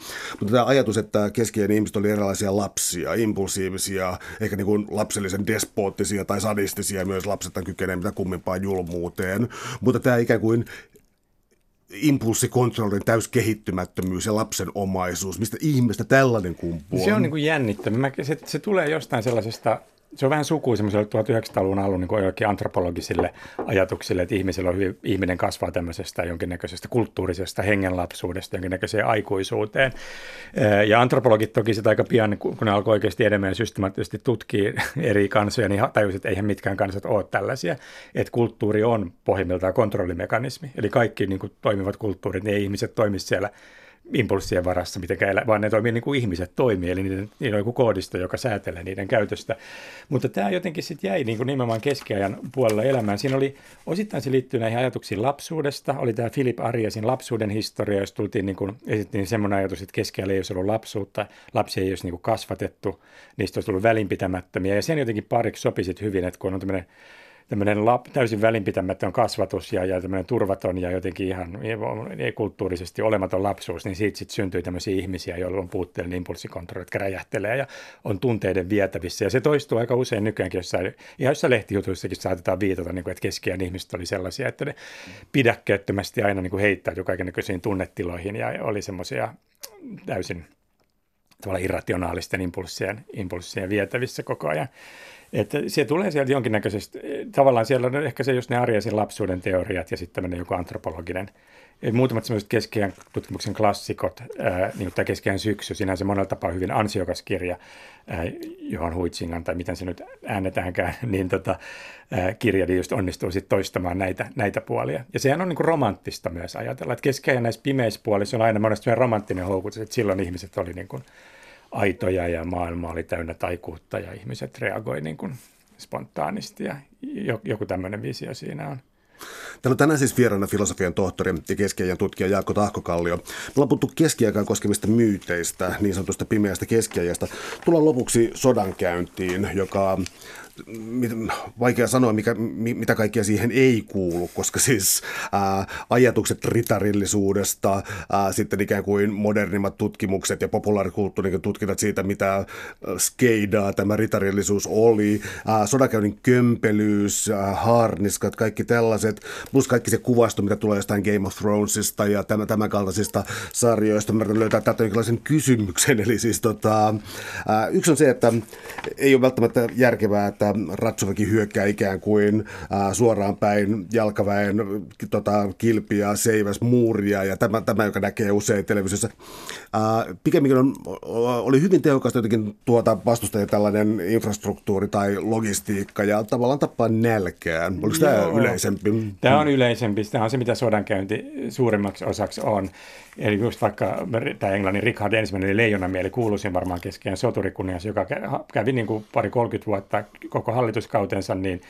mutta tämä ajatus, että keskien ihmiset oli erilaisia lapsia, impulsiivisia, ehkä niin kuin lapsellisen despoottisia tai sadistisia, myös lapset kykenee mitä kummimpaan julmuuteen. Mutta tämä ikään kuin impulssikontrollin täyskehittymättömyys ja lapsen omaisuus. Mistä ihmistä tällainen kumpuaa? Se on niin kuin jännittävä. Se, se tulee jostain sellaisesta se on vähän sukua semmoiselle 1900-luvun alun niin joillekin antropologisille ajatuksille, että ihmisellä on hyvin, ihminen kasvaa tämmöisestä jonkinnäköisestä kulttuurisesta hengenlapsuudesta jonkinnäköiseen aikuisuuteen. Ja antropologit toki sitä aika pian, kun ne alkoi oikeasti enemmän ja systemaattisesti tutkia eri kansoja, niin tajusivat, että eihän mitkään kansat ole tällaisia. Että kulttuuri on pohjimmiltaan kontrollimekanismi. Eli kaikki niin kuin, toimivat kulttuurit, ne ihmiset toimisivat siellä impulssien varassa, mitenkään, vaan ne toimii niin kuin ihmiset toimii, eli niiden, niiden on joku koodisto, joka säätelee niiden käytöstä. Mutta tämä jotenkin sitten jäi niin kuin nimenomaan keskiajan puolella elämään. Siinä oli, osittain se liittyy näihin ajatuksiin lapsuudesta, oli tämä Philip Ariasin lapsuuden historia, jos tultiin niin kuin, esittiin semmoinen ajatus, että keskiajalla ei olisi ollut lapsuutta, lapsi ei olisi niin kuin kasvatettu, niistä olisi tullut välinpitämättömiä, ja sen jotenkin pariksi sopi hyvin, että kun on tämmöinen tämmöinen lap, täysin välinpitämätön kasvatus ja, ja tämmöinen turvaton ja jotenkin ihan kulttuurisesti olematon lapsuus, niin siitä sitten syntyy tämmöisiä ihmisiä, joilla on puutteellinen impulssikontrolli, jotka räjähtelee ja on tunteiden vietävissä. Ja se toistuu aika usein nykyäänkin, jossa, ihan jossa lehtijutuissakin saatetaan viitata, niin kuin, että keskiään ihmiset oli sellaisia, että ne pidäkkeettömästi aina niin kuin heittäytyi kaikenlaisiin tunnetiloihin ja oli semmoisia täysin tavallaan irrationaalisten impulssien, impulssien vietävissä koko ajan. Että se tulee sieltä jonkinnäköisestä, tavallaan siellä on ehkä se just ne Arjesin lapsuuden teoriat ja sitten tämmöinen joku antropologinen, muutamat semmoiset keskiään tutkimuksen klassikot, ää, niin tämä keskiään syksy, sinänsä monella tapaa hyvin ansiokas kirja, ää, johon Huitsingan, tai miten se nyt äänetäänkään, niin tota, ää, kirja niin just onnistuu sitten toistamaan näitä, näitä puolia. Ja sehän on niin kuin romanttista myös ajatella, että keskiään näissä pimeissä puolissa on aina monesti romanttinen houkutus, että silloin ihmiset oli niin kuin aitoja ja maailma oli täynnä taikuutta ja ihmiset reagoi niin kuin spontaanisti ja joku tämmöinen visio siinä on. Täällä on tänään siis vieraana filosofian tohtori ja keskiajan tutkija Jaakko Tahkokallio. Me ollaan puhuttu keskiaikaan koskevista myyteistä, niin sanotusta pimeästä keskiajasta. Tullaan lopuksi sodankäyntiin, joka vaikea sanoa, mikä, mitä kaikkea siihen ei kuulu, koska siis ää, ajatukset ritarillisuudesta, ää, sitten ikään kuin modernimmat tutkimukset ja populaarikulttuurin tutkinnat siitä, mitä skeidaa tämä ritarillisuus oli, ää, sodakäynnin kömpelyys, ää, haarniskat, kaikki tällaiset, plus kaikki se kuvasto, mitä tulee jostain Game of Thronesista ja tämän, tämän kaltaisista sarjoista. Mä löytää tätä jonkinlaisen kysymyksen, eli siis tota, ää, yksi on se, että ei ole välttämättä järkevää, että Ratsuväki hyökkää ikään kuin ää, suoraan päin jalkaväen tota, kilpiä, seiväs muuria ja tämä, tämä joka näkee usein televisiossa. Ää, pikemminkin on, oli hyvin tehokasta jotenkin tuota vastustajia tällainen infrastruktuuri tai logistiikka ja tavallaan tappaa nälkään. Oliko Joo. tämä yleisempi? Tämä on yleisempi. Tämä on se, mitä sodankäynti suurimmaksi osaksi on. Eli just vaikka tämä Englannin Richard ensimmäinen eli leijonamieli kuuluisin varmaan keskeinen soturikuningas, joka kävi niin kuin pari 30 vuotta koko hallituskautensa, niin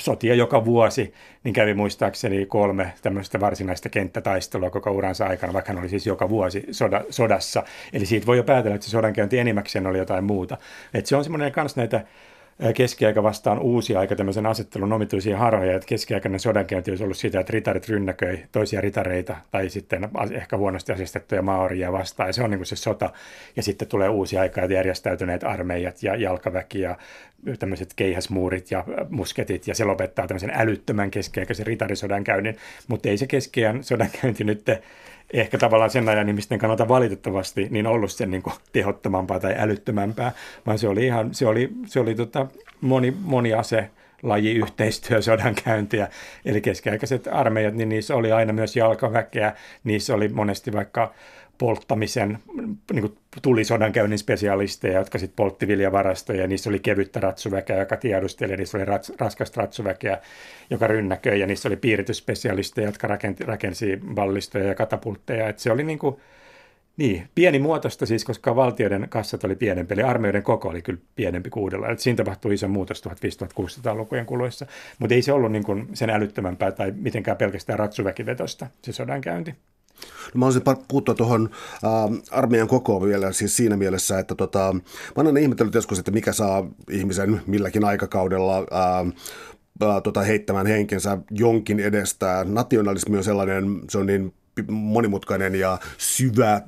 sotia joka vuosi, niin kävi muistaakseni kolme tämmöistä varsinaista kenttätaistelua koko uransa aikana, vaikka hän oli siis joka vuosi soda, sodassa. Eli siitä voi jo päätellä, että se sodankäynti enimmäkseen oli jotain muuta. Et se on semmoinen kans näitä keskiaika vastaan uusi aika tämmöisen asettelun omituisia harhoja, että keskiaikainen sodankäynti olisi ollut sitä, että ritarit rynnäköi toisia ritareita tai sitten ehkä huonosti asistettuja maoria vastaan, ja se on niin kuin se sota, ja sitten tulee uusi aika, että järjestäytyneet armeijat ja jalkaväki ja tämmöiset keihäsmuurit ja musketit, ja se lopettaa tämmöisen älyttömän keskiaikaisen ritarisodankäynnin, mutta ei se keskiajan sodankäynti nyt ehkä tavallaan sen ajan ihmisten kannalta valitettavasti niin ollut sen niin kuin tehottomampaa tai älyttömämpää, vaan se oli ihan, se oli, se oli tota moni, moni ase, laji yhteistyö, sodankäyntiä. Eli keskiaikaiset armeijat, niin niissä oli aina myös jalkaväkeä, niissä oli monesti vaikka polttamisen, niin kuin tuli sodankäynnin spesialisteja, jotka sitten poltti viljavarastoja, ja niissä oli kevyttä ratsuväkeä, joka tiedusteli, ja niissä oli rats, raskasta ratsuväkeä, joka rynnäköi, ja niissä oli piiritysspesialisteja, jotka rakensi, rakensi ballistoja ja katapultteja. Et se oli niin kuin, niin, pieni muotosta siis, koska valtioiden kassat oli pienempi, eli armeijoiden koko oli kyllä pienempi kuudella. Et siinä tapahtui iso muutos 1500-1600-lukujen kuluessa, mutta ei se ollut niin kuin sen älyttömämpää tai mitenkään pelkästään ratsuväkivetosta se sodankäynti. No mä haluaisin puuttua tuohon äh, armeijan kokoon vielä siis siinä mielessä, että tota, mä olen ihmetellyt joskus, että mikä saa ihmisen milläkin aikakaudella äh, tota, heittämään henkensä jonkin edestä. Nationalismi on sellainen, se on niin monimutkainen ja syvä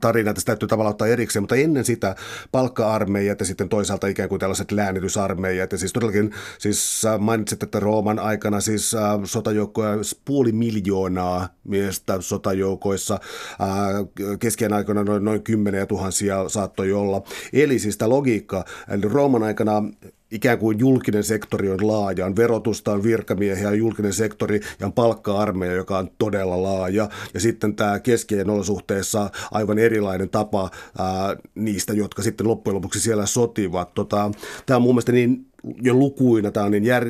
tarina, että se täytyy tavallaan ottaa erikseen, mutta ennen sitä palkka-armeijat ja sitten toisaalta ikään kuin tällaiset läänitysarmeijat. Ja siis todellakin, siis mainitsit, että Rooman aikana siis äh, sotajoukkoja puoli miljoonaa miestä sotajoukoissa, äh, keskien aikana noin, noin kymmeniä tuhansia saattoi olla. Eli siis tämä logiikka, eli Rooman aikana ikään kuin julkinen sektori on laaja, on verotusta, on virkamiehiä, on julkinen sektori ja on palkka-armeija, joka on todella laaja. Ja sitten tämä keskien olosuhteessa aivan erilainen tapa ää, niistä, jotka sitten loppujen lopuksi siellä sotivat. Tota, tämä on mun mielestä niin jo lukuina tämä on niin, jär,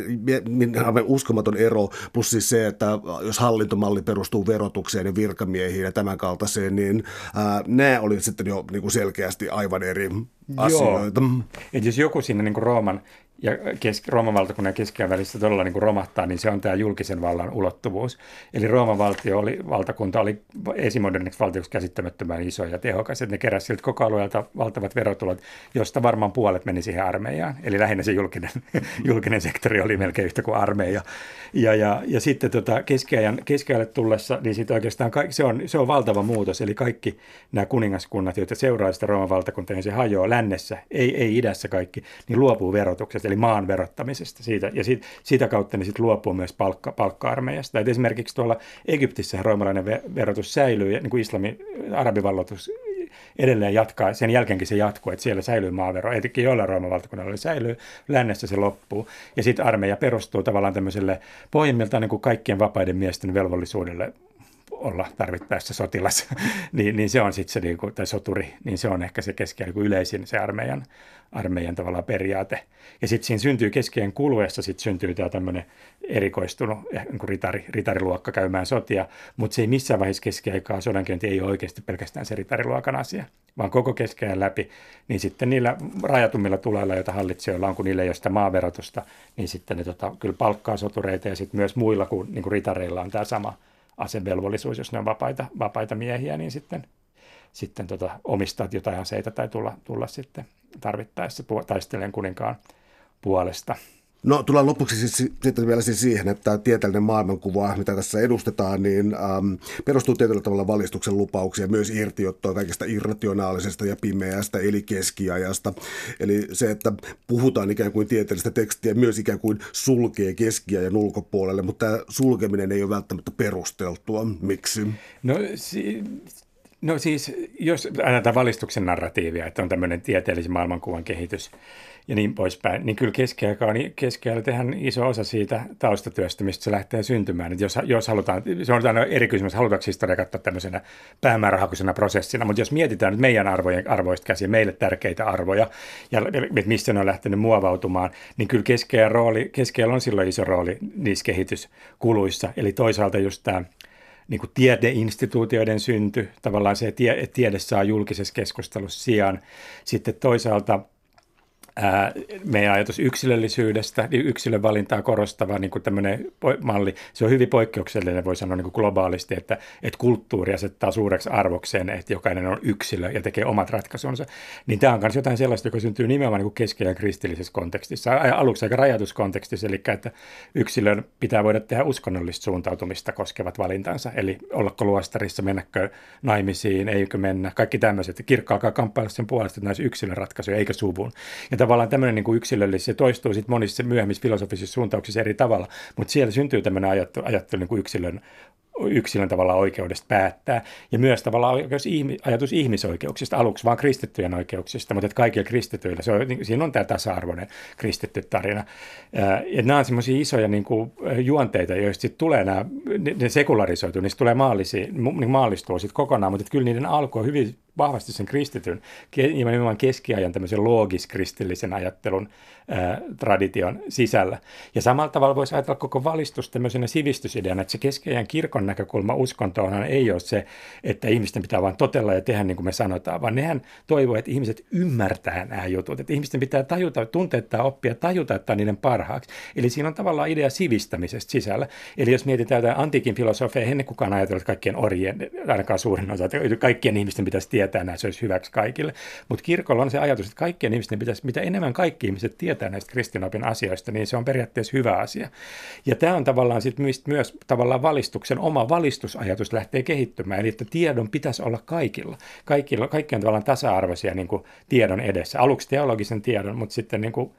niin uskomaton ero, plus siis se, että jos hallintomalli perustuu verotukseen ja virkamiehiin ja tämän kaltaiseen, niin ää, nämä oli sitten jo niin kuin selkeästi aivan eri asioita. Joo. Et jos joku siinä niin kuin Rooman ja keski, Rooman valtakunnan keskiään välissä todella niin kuin romahtaa, niin se on tämä julkisen vallan ulottuvuus. Eli Rooman valtio oli, valtakunta oli esimoderniksi valtioksi käsittämättömän iso ja tehokas, että ne keräsivät siltä koko alueelta valtavat verotulot, josta varmaan puolet meni siihen armeijaan. Eli lähinnä se julkinen, julkinen sektori oli melkein yhtä kuin armeija. Ja, ja, ja sitten tota keskiajan, keskiajalle tullessa, niin sitten oikeastaan kaikki, se, on, se on valtava muutos. Eli kaikki nämä kuningaskunnat, joita seuraa sitä Rooman valtakuntaa, niin se hajoaa lännessä, ei, ei idässä kaikki, niin luopuu verotuksesta eli maan verottamisesta. Siitä, ja siitä, sitä kautta ne sitten luopuu myös palkka, palkka-armeijasta. Et esimerkiksi tuolla Egyptissä roomalainen verotus säilyy, ja niin kuin islamin arabivalloitus edelleen jatkaa, sen jälkeenkin se jatkuu, että siellä säilyy maavero, etenkin joilla Rooman valtakunnalla säilyy, lännessä se loppuu, ja sitten armeija perustuu tavallaan tämmöiselle pohjimmiltaan niin kuin kaikkien vapaiden miesten velvollisuudelle olla tarvittaessa sotilas, niin, niin se on sitten se, niin kuin, tai soturi, niin se on ehkä se keskeinen niin yleisin se armeijan, armeijan tavallaan periaate. Ja sitten siinä syntyy keskien kuluessa, sitten syntyy tämä tämmöinen erikoistunut eh, niin kuin ritari, ritariluokka käymään sotia, mutta se ei missään vaiheessa keskiaikaa sodankäynti ei ole oikeasti pelkästään se ritariluokan asia, vaan koko keskiajan läpi, niin sitten niillä rajatummilla tuleilla, joita hallitsijoilla on, kun niillä ei ole sitä maaverotusta, niin sitten ne tota, kyllä palkkaa sotureita ja sitten myös muilla kuin, niin kuin ritareilla on tämä sama asevelvollisuus, jos ne on vapaita, vapaita miehiä, niin sitten, sitten tota, omistaa jotain aseita tai tulla, tulla sitten tarvittaessa taistelemaan kuninkaan puolesta. No tullaan lopuksi siis, sitten vielä siis siihen, että tieteellinen maailmankuva, mitä tässä edustetaan, niin ähm, perustuu tietyllä tavalla valistuksen lupauksia, myös irtiottoa kaikesta irrationaalisesta ja pimeästä, eli keskiajasta. Eli se, että puhutaan ikään kuin tieteellistä tekstiä, myös ikään kuin sulkee keskiajan ulkopuolelle, mutta tämä sulkeminen ei ole välttämättä perusteltua. Miksi? No si- No siis, jos annetaan valistuksen narratiivia, että on tämmöinen tieteellisen maailmankuvan kehitys, ja niin poispäin, niin kyllä keskiaika on, keskiaika tehdään iso osa siitä taustatyöstä, mistä se lähtee syntymään. Että jos, jos halutaan, se on aina eri kysymys, halutaanko historia katsoa tämmöisenä päämäärähakuisena prosessina, mutta jos mietitään nyt meidän arvojen, arvoista käsiä, meille tärkeitä arvoja, ja mistä ne on lähtenyt muovautumaan, niin kyllä keskiajan rooli, keskiajalla on silloin iso rooli niissä kehityskuluissa. Eli toisaalta just tämä niin kuin tiedeinstituutioiden synty, tavallaan se, että tiede saa julkisessa keskustelussa sijaan. Sitten toisaalta meidän ajatus yksilöllisyydestä, niin yksilön valintaa korostava niin kuin tämmöinen malli, se on hyvin poikkeuksellinen, voi sanoa niin kuin globaalisti, että, että kulttuuri asettaa suureksi arvokseen, että jokainen on yksilö ja tekee omat ratkaisunsa. Niin tämä on myös jotain sellaista, joka syntyy nimenomaan niin keskeinen kristillisessä kontekstissa, aluksi aika rajatuskontekstissa, eli että yksilön pitää voida tehdä uskonnollista suuntautumista koskevat valintansa, eli ollako luostarissa, mennäkö naimisiin, eikö mennä, kaikki tämmöiset. Kirkko alkaa kamppailla sen puolesta, että näissä yksilön ratkaisuja, eikä suvun. Ja tavallaan tämmöinen niin kuin yksilöllisyys, se toistuu sitten monissa myöhemmissä filosofisissa suuntauksissa eri tavalla, mutta siellä syntyy tämmöinen ajattelu, ajattelu niin kuin yksilön yksilön tavalla oikeudesta päättää. Ja myös tavallaan oikeus, ajatus ihmisoikeuksista, aluksi vaan kristittyjen oikeuksista, mutta että kaikilla kristityillä, se on, niin, siinä on tämä tasa-arvoinen kristitty tarina. Ja nämä on semmoisia isoja niin kuin, juonteita, joista sitten tulee nämä, ne sekularisoituu, niistä tulee maallisia, niin maallistuu sitten kokonaan, mutta että kyllä niiden alku on hyvin vahvasti sen kristityn, nimenomaan keskiajan tämmöisen loogis-kristillisen ajattelun tradition sisällä. Ja samalla tavalla voisi ajatella koko valistus tämmöisenä sivistysideana, että se keskiajan kirkon näkökulma uskontoonhan ei ole se, että ihmisten pitää vain totella ja tehdä niin kuin me sanotaan, vaan nehän toivoo, että ihmiset ymmärtää nämä jutut, että ihmisten pitää tajuta, tuntea tämä oppia, tajuta, että niiden parhaaksi. Eli siinä on tavallaan idea sivistämisestä sisällä. Eli jos mietitään jotain antiikin filosofia, ennen kukaan ajatellut, että kaikkien orjien, ainakaan suurin osa, että kaikkien ihmisten pitäisi tietää nämä, se olisi hyväksi kaikille. Mutta kirkolla on se ajatus, että kaikkien ihmisten pitäisi, mitä enemmän kaikki ihmiset tietää näistä kristinopin asioista, niin se on periaatteessa hyvä asia. Ja tämä on tavallaan sit myös tavallaan valistuksen oma valistusajatus lähtee kehittymään, eli että tiedon pitäisi olla kaikilla. Kaikilla kaikki on tavallaan tasa-arvoisia niin kuin tiedon edessä. Aluksi teologisen tiedon, mutta sitten niin kuin,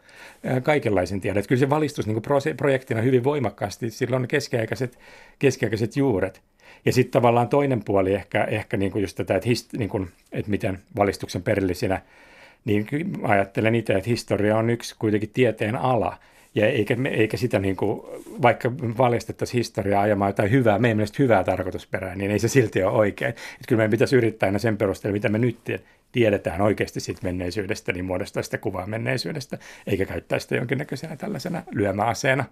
kaikenlaisen tiedon. Että kyllä se valistus niin kuin projektina hyvin voimakkaasti, sillä on keskiaikaiset, keskiaikaiset juuret. Ja sitten tavallaan toinen puoli ehkä, ehkä niin kuin just tätä, että, hist, niin kuin, että miten valistuksen perillisinä, niin ajattelen itse, että historia on yksi kuitenkin tieteen ala, ja eikä, eikä sitä niin kuin, vaikka valjastettaisiin historiaa ajamaan jotain hyvää, meidän mielestä hyvää tarkoitusperää, niin ei se silti ole oikein. Että kyllä meidän pitäisi yrittää aina sen perusteella, mitä me nyt tiedetään oikeasti siitä menneisyydestä, niin muodostaa sitä kuvaa menneisyydestä, eikä käyttää sitä jonkinnäköisenä tällaisena lyömäaseena.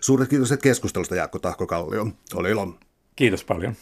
Suuret kiitos keskustelusta Jaakko Tahko Kallio. Oli ilo. Kiitos paljon.